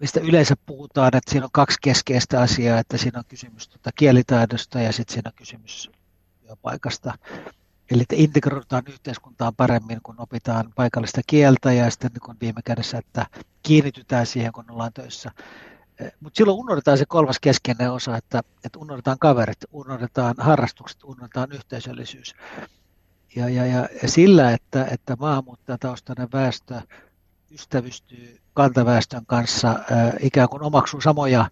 Speaker 4: mistä yleensä puhutaan, että siinä on kaksi keskeistä asiaa, että siinä on kysymys tuota kielitaidosta ja sitten siinä on kysymys työpaikasta. Eli että integroidutaan yhteiskuntaan paremmin, kun opitaan paikallista kieltä ja sitten niin kun viime kädessä, että kiinnitytään siihen, kun ollaan töissä. Eh, Mutta silloin unohdetaan se kolmas keskeinen osa, että, että unohdetaan kaverit, unohdetaan harrastukset, unohdetaan yhteisöllisyys. Ja, ja, ja, sillä, että, että maahanmuuttajataustainen väestö ystävystyy kantaväestön kanssa, äh, ikään kuin omaksuu samoja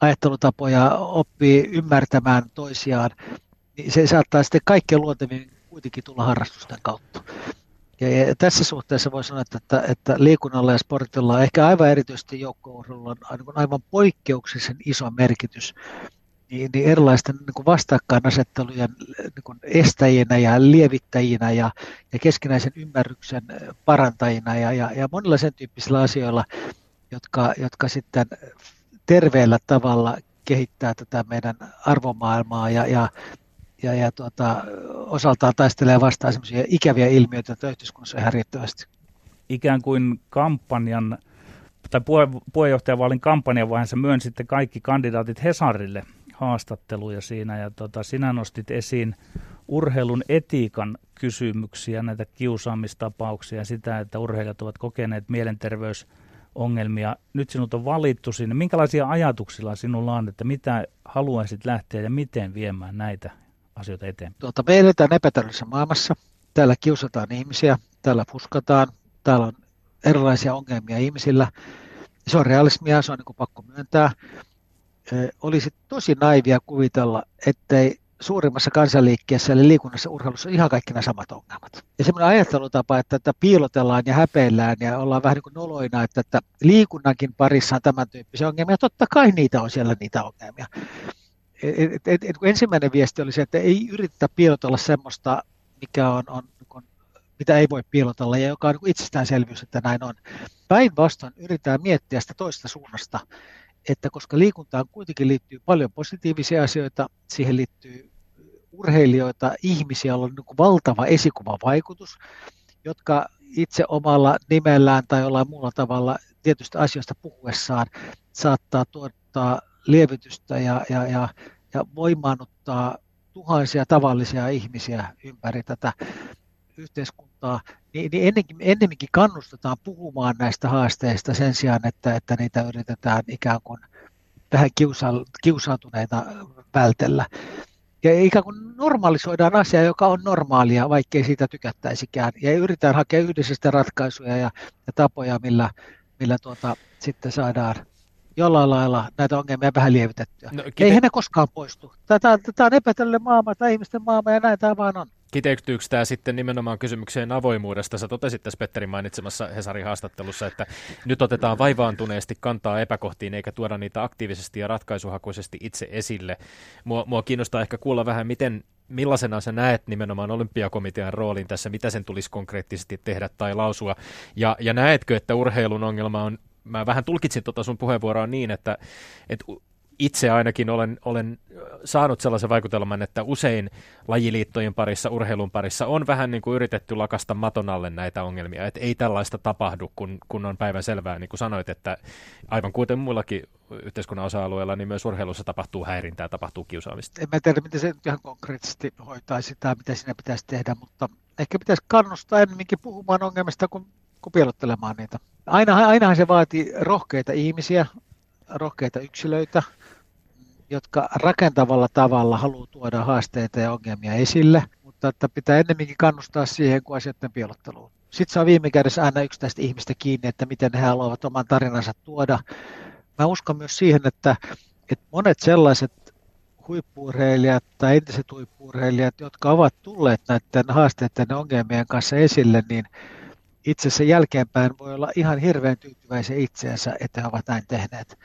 Speaker 4: ajattelutapoja, oppii ymmärtämään toisiaan, niin se saattaa sitten kaikkein luontevin kuitenkin tulla harrastusten kautta. Ja, ja tässä suhteessa voi sanoa, että, että liikunnalla ja sportilla, ehkä aivan erityisesti joukkourheilulla on aivan poikkeuksellisen iso merkitys niin, niin erilaisten niin vastakkainasettelujen niin estäjinä ja lievittäjinä ja, ja keskinäisen ymmärryksen parantajina ja, ja, ja monilla sen tyyppisillä asioilla, jotka, jotka sitten terveellä tavalla kehittää tätä meidän arvomaailmaa ja, ja ja, ja tuota, osaltaan taistelee vastaan sellaisia ikäviä ilmiöitä, joita yhteiskunnassa ihan riittävästi.
Speaker 5: Ikään kuin kampanjan tai puhe, puheenjohtajavaalin kampanjan vaiheessa myönsitte kaikki kandidaatit Hesarille haastatteluja siinä ja tota, sinä nostit esiin urheilun etiikan kysymyksiä, näitä kiusaamistapauksia, sitä, että urheilijat ovat kokeneet mielenterveysongelmia. Nyt sinut on valittu sinne. Minkälaisia ajatuksia sinulla on, että mitä haluaisit lähteä ja miten viemään näitä asioita eteen?
Speaker 4: Tuota, me eletään epätäydellisessä maailmassa. Täällä kiusataan ihmisiä, täällä fuskataan, täällä on erilaisia ongelmia ihmisillä. Se on realismia, se on niin pakko myöntää. Olisi tosi naivia kuvitella, ettei suurimmassa kansanliikkeessä eli liikunnassa urheilussa on ihan kaikki nämä samat ongelmat. Ja semmoinen ajattelutapa, että, että piilotellaan ja häpeillään ja ollaan vähän niin kuin noloina, että, että liikunnankin parissa on tämän tyyppisiä ongelmia. Totta kai niitä on siellä niitä ongelmia et, et, et, ensimmäinen viesti oli se, että ei yritetä piilotella semmoista, mikä on, on on mitä ei voi piilotella ja joka on niin itsestäänselvyys, että näin on. Päinvastoin yritetään miettiä sitä toista suunnasta, että koska liikuntaan kuitenkin liittyy paljon positiivisia asioita, siihen liittyy urheilijoita, ihmisiä, joilla on niin valtava esikuvavaikutus, jotka itse omalla nimellään tai jollain muulla tavalla tietystä asioista puhuessaan saattaa tuottaa lievitystä ja, ja, ja, ja voimaannuttaa tuhansia tavallisia ihmisiä ympäri tätä yhteiskuntaa, niin, niin ennenkin, ennemminkin kannustetaan puhumaan näistä haasteista sen sijaan, että, että niitä yritetään ikään kuin vähän kiusa, kiusautuneita vältellä. Ja ikään kuin normalisoidaan asia, joka on normaalia, vaikkei siitä tykättäisikään. Ja yritetään hakea yhdessä ratkaisuja ja, ja tapoja, millä, millä tuota, sitten saadaan jollain lailla näitä ongelmia vähän lievitettyä. No, kite... Eihän ne koskaan poistu. Tämä, tämä on epätälle maailma, tämä ihmisten maailma ja näin tämä vaan on.
Speaker 3: Kiteytyykö tämä sitten nimenomaan kysymykseen avoimuudesta? Sä totesit tässä Petterin mainitsemassa Hesarin haastattelussa, että nyt otetaan vaivaantuneesti kantaa epäkohtiin eikä tuoda niitä aktiivisesti ja ratkaisuhakuisesti itse esille. Mua, mua kiinnostaa ehkä kuulla vähän, miten, millaisena sä näet nimenomaan olympiakomitean roolin tässä, mitä sen tulisi konkreettisesti tehdä tai lausua, ja, ja näetkö, että urheilun ongelma on mä vähän tulkitsin tuota sun puheenvuoroa niin, että, että itse ainakin olen, olen saanut sellaisen vaikutelman, että usein lajiliittojen parissa, urheilun parissa on vähän niin kuin yritetty lakasta maton alle näitä ongelmia, että ei tällaista tapahdu, kun, kun on päivän selvää, niin kuin sanoit, että aivan kuten muillakin yhteiskunnan osa-alueilla, niin myös urheilussa tapahtuu häirintää, tapahtuu kiusaamista.
Speaker 4: En mä tiedä, miten se ihan konkreettisesti hoitaisi tai mitä siinä pitäisi tehdä, mutta ehkä pitäisi kannustaa ennemminkin puhumaan ongelmista kuin, kuin pielottelemaan niitä. Aina, ainahan se vaatii rohkeita ihmisiä, rohkeita yksilöitä, jotka rakentavalla tavalla haluaa tuoda haasteita ja ongelmia esille, mutta että pitää ennemminkin kannustaa siihen kuin asioiden piilotteluun. Sitten on viime kädessä aina yksittäistä ihmistä kiinni, että miten he haluavat oman tarinansa tuoda. Mä uskon myös siihen, että, että monet sellaiset huippuurheilijat tai entiset huippuurheilijat, jotka ovat tulleet näiden haasteiden ja ongelmien kanssa esille, niin itse asiassa jälkeenpäin voi olla ihan hirveän tyytyväisiä itseensä, että he ovat näin tehneet.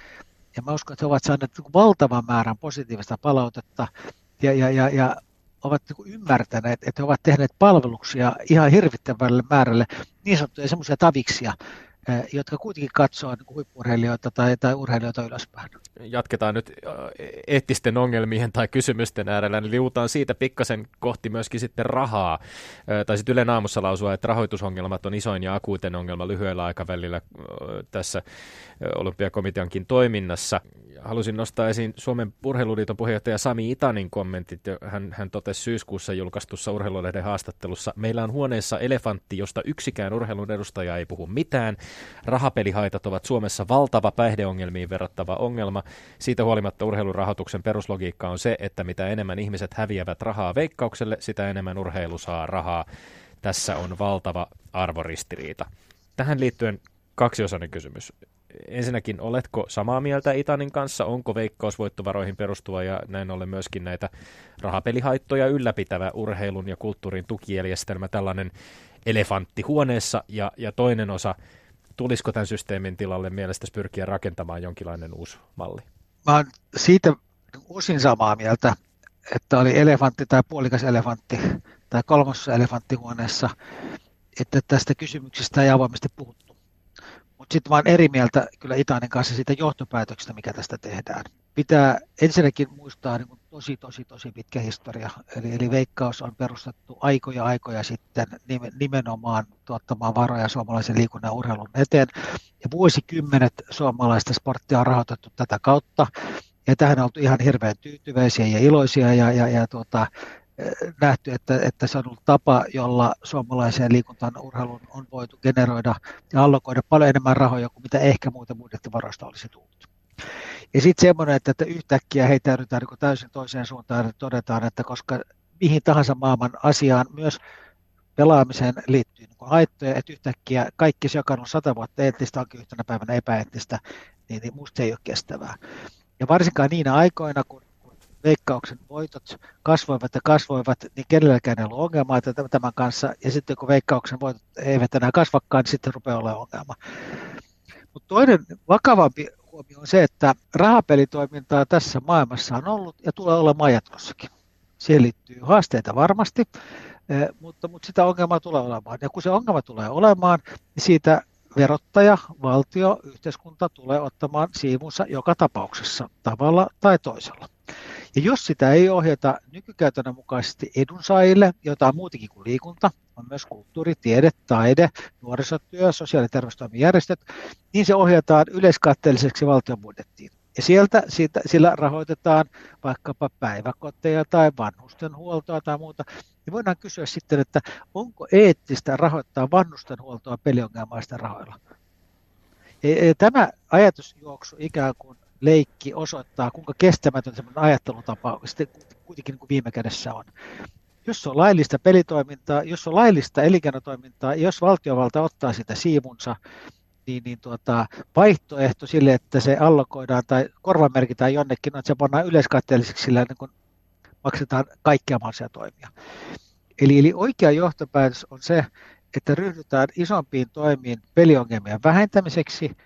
Speaker 4: Ja mä uskon, että he ovat saaneet valtavan määrän positiivista palautetta ja, ja, ja, ja ovat niin ymmärtäneet, että he ovat tehneet palveluksia ihan hirvittävälle määrälle niin sanottuja semmoisia taviksia, jotka kuitenkin katsoo niin huippurheilijoita tai, tai urheilijoita ylöspäin.
Speaker 3: Jatketaan nyt eettisten ongelmien tai kysymysten äärellä, niin liutaan siitä pikkasen kohti myöskin sitten rahaa. Tai sitten Yle Naamussa lausua, että rahoitusongelmat on isoin ja akuuten ongelma lyhyellä aikavälillä tässä olympiakomiteankin toiminnassa. Halusin nostaa esiin Suomen urheiluliiton puheenjohtaja Sami Itanin kommentit. Hän, hän totesi syyskuussa julkaistussa urheilulehden haastattelussa, meillä on huoneessa elefantti, josta yksikään urheilun edustaja ei puhu mitään. Rahapelihaitat ovat Suomessa valtava päihdeongelmiin verrattava ongelma. Siitä huolimatta urheilurahoituksen peruslogiikka on se, että mitä enemmän ihmiset häviävät rahaa veikkaukselle, sitä enemmän urheilu saa rahaa. Tässä on valtava arvoristiriita. Tähän liittyen kaksiosainen kysymys. Ensinnäkin, oletko samaa mieltä Itanin kanssa? Onko veikkausvoittovaroihin perustuva ja näin ollen myöskin näitä rahapelihaittoja ylläpitävä urheilun ja kulttuurin tukijärjestelmä tällainen elefantti huoneessa? Ja, ja toinen osa, tulisiko tämän systeemin tilalle mielestäsi pyrkiä rakentamaan jonkinlainen uusi malli?
Speaker 4: Mä olen siitä osin samaa mieltä, että oli elefantti tai puolikas elefantti tai kolmas elefantti huoneessa, että tästä kysymyksestä ei avoimesti puhuttu. Mutta sitten vaan eri mieltä kyllä Itanin kanssa siitä johtopäätöksestä, mikä tästä tehdään. Pitää ensinnäkin muistaa niin tosi, tosi, tosi pitkä historia. Eli, eli Veikkaus on perustettu aikoja aikoja sitten nimenomaan tuottamaan varoja suomalaisen liikunnan ja urheilun eteen. Ja vuosikymmenet suomalaista sporttia on rahoitettu tätä kautta. Ja tähän on oltu ihan hirveän tyytyväisiä ja iloisia ja, ja, ja tuota, nähty, että, että se on ollut tapa, jolla suomalaiseen liikuntaan urheilun on voitu generoida ja allokoida paljon enemmän rahoja kuin mitä ehkä muuten budjettivaroista olisi tullut. Ja sitten semmoinen, että, että yhtäkkiä heitäydytään niin täysin toiseen suuntaan, että todetaan, että koska mihin tahansa maailman asiaan, myös pelaamiseen liittyy niin haittoja, että yhtäkkiä kaikki se, joka on sata vuotta eettistä, onkin yhtenä päivänä epäeettistä, niin, niin musta se ei ole kestävää. Ja varsinkaan niinä aikoina, kun veikkauksen voitot kasvoivat ja kasvoivat, niin kenelläkään ei ollut ongelmaa tämän kanssa. Ja sitten kun veikkauksen voitot eivät enää kasvakaan, niin sitten rupeaa olemaan ongelma. Mutta toinen vakavampi huomio on se, että rahapelitoimintaa tässä maailmassa on ollut ja tulee olemaan jatkossakin. Siihen liittyy haasteita varmasti, eh, mutta, mutta sitä ongelmaa tulee olemaan. Ja kun se ongelma tulee olemaan, niin siitä verottaja, valtio, yhteiskunta tulee ottamaan siivunsa joka tapauksessa tavalla tai toisella. Ja jos sitä ei ohjata nykykäytännön mukaisesti edunsaajille, jota on muutenkin kuin liikunta, on myös kulttuuri, tiede, taide, nuorisotyö, sosiaali- ja terveystoimen järjestöt, niin se ohjataan yleiskatteelliseksi valtion budjettiin. Ja sieltä siitä, sillä rahoitetaan vaikkapa päiväkoteja tai vanhustenhuoltoa tai muuta. Ja voidaan kysyä sitten, että onko eettistä rahoittaa vanhustenhuoltoa peliongelmaisten rahoilla. Ja, ja tämä ajatusjuoksu ikään kuin leikki osoittaa, kuinka kestämätön semmoinen ajattelutapa sitten kuitenkin niin kuin viime kädessä on. Jos on laillista pelitoimintaa, jos on laillista elinkeinotoimintaa, jos valtiovalta ottaa sitä siivunsa, niin, niin tuota, vaihtoehto sille, että se allokoidaan tai korvamerkitään jonnekin, on, että se pannaan yleiskatteelliseksi sillä niin kun maksetaan kaikkia mahdollisia toimia. Eli, eli oikea johtopäätös on se, että ryhdytään isompiin toimiin peliongelmien vähentämiseksi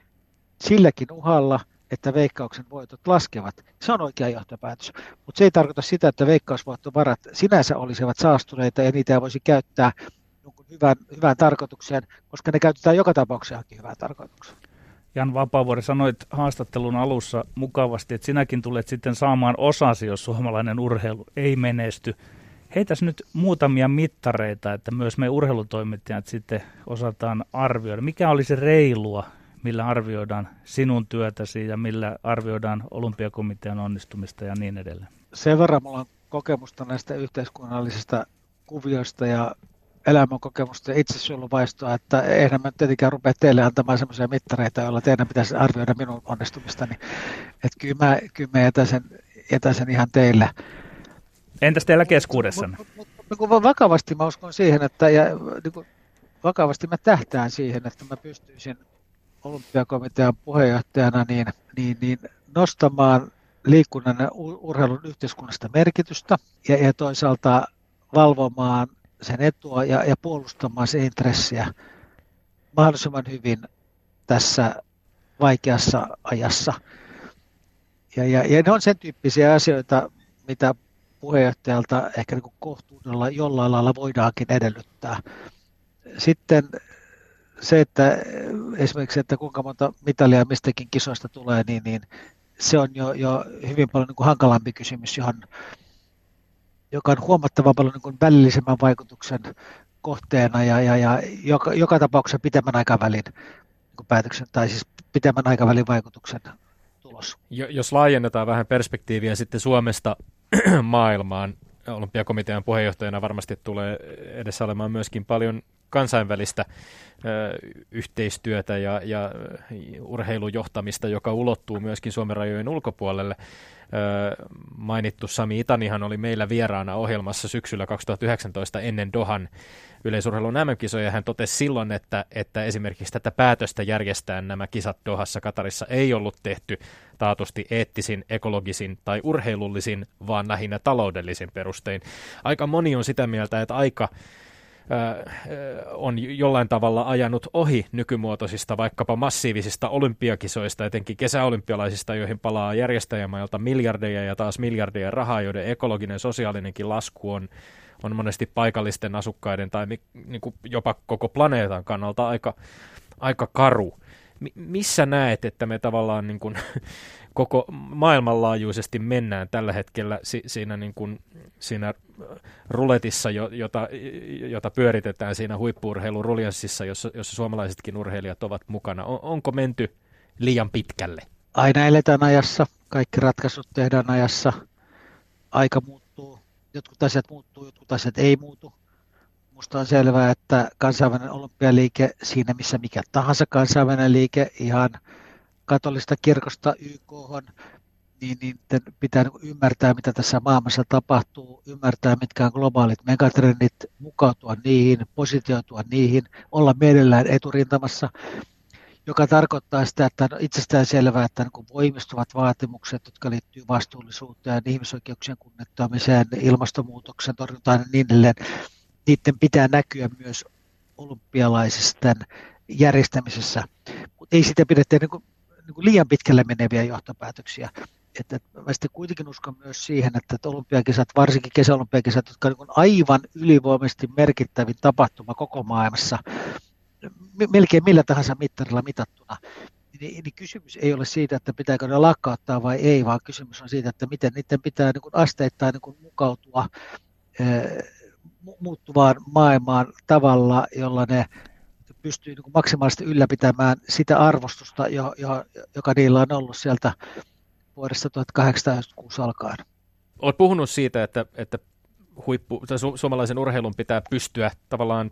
Speaker 4: silläkin uhalla, että veikkauksen voitot laskevat. Se on oikea johtopäätös. Mutta se ei tarkoita sitä, että veikkausvoittovarat sinänsä olisivat saastuneita ja niitä voisi käyttää hyvään, hyvään tarkoitukseen, koska ne käytetään joka tapauksessa hyvään tarkoitukseen.
Speaker 5: Jan Vapaavuori, sanoit haastattelun alussa mukavasti, että sinäkin tulet sitten saamaan osasi, jos suomalainen urheilu ei menesty. Heitäs nyt muutamia mittareita, että myös me urheilutoimittajat sitten osataan arvioida. Mikä olisi reilua, millä arvioidaan sinun työtäsi ja millä arvioidaan olympiakomitean onnistumista ja niin edelleen?
Speaker 4: Sen verran mulla on kokemusta näistä yhteiskunnallisista kuvioista ja elämänkokemusta ja itsesuojeluvaistoa, että eihän mä tietenkään rupea teille antamaan sellaisia mittareita, joilla teidän pitäisi arvioida minun onnistumistani. Että kyllä mä, kyllä mä jätän, sen, jätän sen ihan teille.
Speaker 5: Entäs teillä keskuudessanne?
Speaker 4: Mut, mut, mut, niin vakavasti mä uskon siihen, että ja, niin kuin, vakavasti mä tähtään siihen, että mä pystyisin olympiakomitean puheenjohtajana niin, niin, niin nostamaan liikunnan ja urheilun yhteiskunnasta merkitystä ja, ja toisaalta valvomaan sen etua ja, ja puolustamaan se intressiä mahdollisimman hyvin tässä vaikeassa ajassa. Ja, ja, ja ne on sen tyyppisiä asioita, mitä puheenjohtajalta ehkä niin kohtuudella jollain lailla voidaankin edellyttää. Sitten se, että esimerkiksi, että kuinka monta mitalia mistäkin kisoista tulee, niin, niin se on jo, jo hyvin paljon niin kuin hankalampi kysymys, johon joka on huomattavan paljon niin kuin välillisemmän vaikutuksen kohteena ja, ja, ja joka, joka tapauksessa pitemmän aikavälin niin päätöksen, tai siis pitemmän aikavälin vaikutuksen tulos.
Speaker 3: Jos laajennetaan vähän perspektiiviä sitten Suomesta maailmaan, olympiakomitean puheenjohtajana varmasti tulee edessä olemaan myöskin paljon kansainvälistä ö, yhteistyötä ja, ja urheilujohtamista, joka ulottuu myöskin Suomen rajojen ulkopuolelle mainittu Sami Itanihan oli meillä vieraana ohjelmassa syksyllä 2019 ennen Dohan yleisurheilun MM-kisoja. Hän totesi silloin, että, että esimerkiksi tätä päätöstä järjestää nämä kisat Dohassa Katarissa ei ollut tehty taatusti eettisin, ekologisin tai urheilullisin, vaan lähinnä taloudellisin perustein. Aika moni on sitä mieltä, että aika on jollain tavalla ajanut ohi nykymuotoisista vaikkapa massiivisista olympiakisoista, etenkin kesäolympialaisista, joihin palaa järjestäjämailta miljardeja ja taas miljardeja rahaa, joiden ekologinen sosiaalinenkin lasku on, on monesti paikallisten asukkaiden tai niin kuin jopa koko planeetan kannalta aika, aika karu. missä näet, että me tavallaan niin kuin, koko maailmanlaajuisesti mennään tällä hetkellä si- siinä, niin kuin, siinä ruletissa, jo, jota, jota pyöritetään siinä huippuurheilun ruljanssissa, jossa, jossa suomalaisetkin urheilijat ovat mukana. On, onko menty liian pitkälle?
Speaker 4: Aina eletään ajassa, kaikki ratkaisut tehdään ajassa, aika muuttuu, jotkut asiat muuttuu, jotkut asiat ei muutu. Minusta on selvää, että kansainvälinen olympialiike, siinä missä mikä tahansa kansainvälinen liike, ihan – katolista kirkosta YK, niin, niin pitää niin ymmärtää, mitä tässä maailmassa tapahtuu, ymmärtää, mitkä on globaalit megatrendit, mukautua niihin, positioitua niihin, olla mielellään eturintamassa, joka tarkoittaa sitä, että on itsestään selvää, että niin voimistuvat vaatimukset, jotka liittyvät vastuullisuuteen, ihmisoikeuksien kunnettamiseen, ilmastonmuutoksen torjuntaan ja niin edelleen, niiden pitää näkyä myös olympialaisisten järjestämisessä. Mutta ei sitä pidä tehdä niin niin liian pitkälle meneviä johtopäätöksiä. Että mä sitten kuitenkin uskon myös siihen, että olympiakisat, varsinkin kesäolympiakisat, jotka on aivan ylivoimaisesti merkittävin tapahtuma koko maailmassa, melkein millä tahansa mittarilla mitattuna, niin, niin kysymys ei ole siitä, että pitääkö ne lakkauttaa vai ei, vaan kysymys on siitä, että miten niiden pitää niin asteittain niin kuin mukautua muuttuvaan maailmaan tavalla, jolla ne pystyy niin maksimaalisesti ylläpitämään sitä arvostusta, jo, jo, joka niillä on ollut sieltä vuodesta 1896 alkaen.
Speaker 3: Olet puhunut siitä, että, että huippu, tai su, suomalaisen urheilun pitää pystyä tavallaan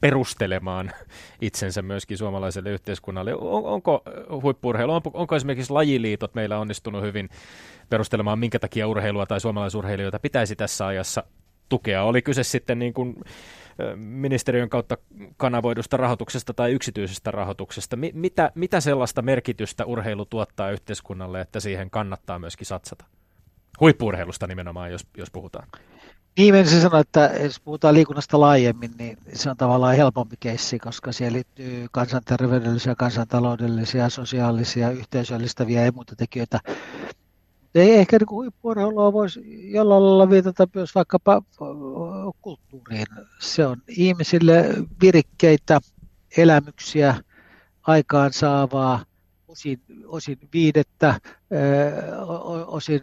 Speaker 3: perustelemaan itsensä myöskin suomalaiselle yhteiskunnalle. On, onko huippurheilu, on, onko esimerkiksi lajiliitot meillä onnistunut hyvin perustelemaan, minkä takia urheilua tai suomalaisurheilijoita pitäisi tässä ajassa tukea? Oli kyse sitten niin kuin ministeriön kautta kanavoidusta rahoituksesta tai yksityisestä rahoituksesta. mitä, mitä sellaista merkitystä urheilu tuottaa yhteiskunnalle, että siihen kannattaa myöskin satsata? Huippuurheilusta nimenomaan, jos, jos puhutaan.
Speaker 4: Niin, se sanoa, että jos puhutaan liikunnasta laajemmin, niin se on tavallaan helpompi keissi, koska siihen liittyy kansanterveydellisiä, kansantaloudellisia, sosiaalisia, yhteisöllistäviä ja muita tekijöitä. Ei ehkä niin huippuurheilua voisi jollain lailla viitata myös vaikkapa kulttuuriin. Se on ihmisille virikkeitä, elämyksiä, aikaansaavaa, osin, osin viidettä, osin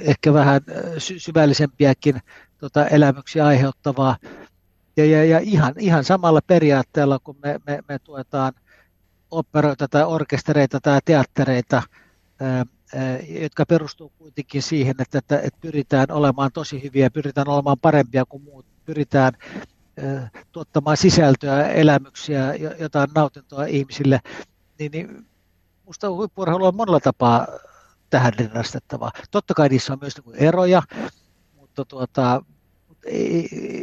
Speaker 4: ehkä vähän syvällisempiäkin tota, elämyksiä aiheuttavaa. Ja, ja, ja ihan, ihan samalla periaatteella, kun me, me, me tuetaan operoita tai orkestereita tai teattereita, jotka perustuu kuitenkin siihen, että, että, että pyritään olemaan tosi hyviä, pyritään olemaan parempia kuin muut, pyritään tuottamaan sisältöä, elämyksiä, jotain nautintoa ihmisille, niin, niin minusta huippuurheilu on monella tapaa tähän rinnastettavaa. Totta kai niissä on myös niin eroja, mutta tuota,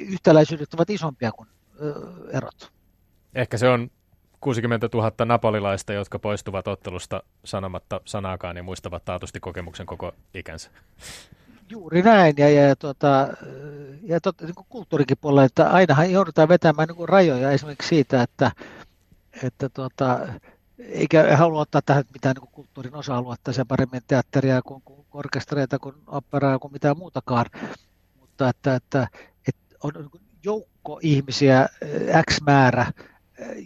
Speaker 4: yhtäläisyydet ovat isompia kuin erot.
Speaker 3: Ehkä se on 60 000 napolilaista, jotka poistuvat ottelusta sanomatta sanaakaan ja muistavat taatusti kokemuksen koko ikänsä.
Speaker 4: Juuri näin, ja, ja, tuota, ja tuota, niin kulttuurikin puolella, että ainahan joudutaan vetämään niin rajoja esimerkiksi siitä, että, että tuota, eikä halua ottaa tähän mitään niin kulttuurin osa-aluetta sen paremmin teatteria kuin, kuin orkestereita kuin operaa kuin mitään muutakaan, mutta että, että, että on niin joukko ihmisiä, X määrä,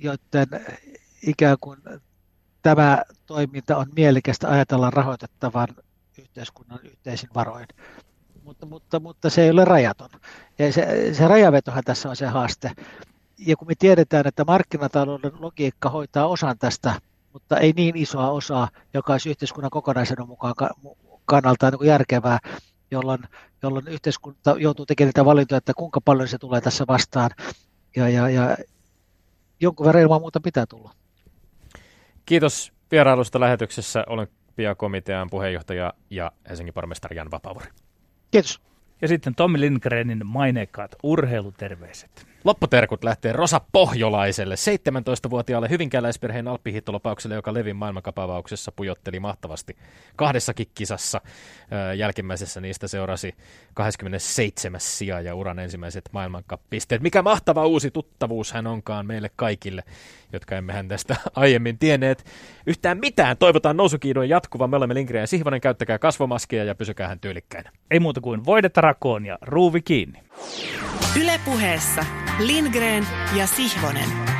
Speaker 4: joiden ikään kuin tämä toiminta on mielekästä ajatella rahoitettavan yhteiskunnan yhteisin varoin. Mutta, mutta, mutta se ei ole rajaton. Ja se, se rajavetohan tässä on se haaste. Ja kun me tiedetään, että markkinatalouden logiikka hoitaa osan tästä, mutta ei niin isoa osaa, joka olisi yhteiskunnan kokonaisuuden mukaan kannalta niin järkevää, jolloin, jolloin yhteiskunta joutuu tekemään niitä valintoja, että kuinka paljon se tulee tässä vastaan. Ja, ja, ja jonkun verran ilman muuta pitää tulla.
Speaker 3: Kiitos vierailusta lähetyksessä Olympiakomitean puheenjohtaja ja Helsingin pormestari Jan Vapauri.
Speaker 4: Kiitos.
Speaker 5: Ja sitten Tommi Lindgrenin maineikkaat urheiluterveiset.
Speaker 3: Lopputerkut lähtee Rosa Pohjolaiselle, 17-vuotiaalle hyvinkäläisperheen alppihiihtolopaukselle, joka Levin maailmankapavauksessa pujotteli mahtavasti kahdessakin kisassa. Jälkimmäisessä niistä seurasi 27. sija ja uran ensimmäiset maailmankappisteet. Mikä mahtava uusi tuttavuus hän onkaan meille kaikille, jotka emme hän tästä aiemmin tienneet yhtään mitään. Toivotaan nousukiidon jatkuva. Me olemme Lindgren ja Sihvonen. Käyttäkää kasvomaskia ja pysykää hän tyylikkäinä.
Speaker 5: Ei muuta kuin voidetta rakoon ja ruuvi kiinni.
Speaker 1: Ylepuheessa Lindgren ja Sihvonen.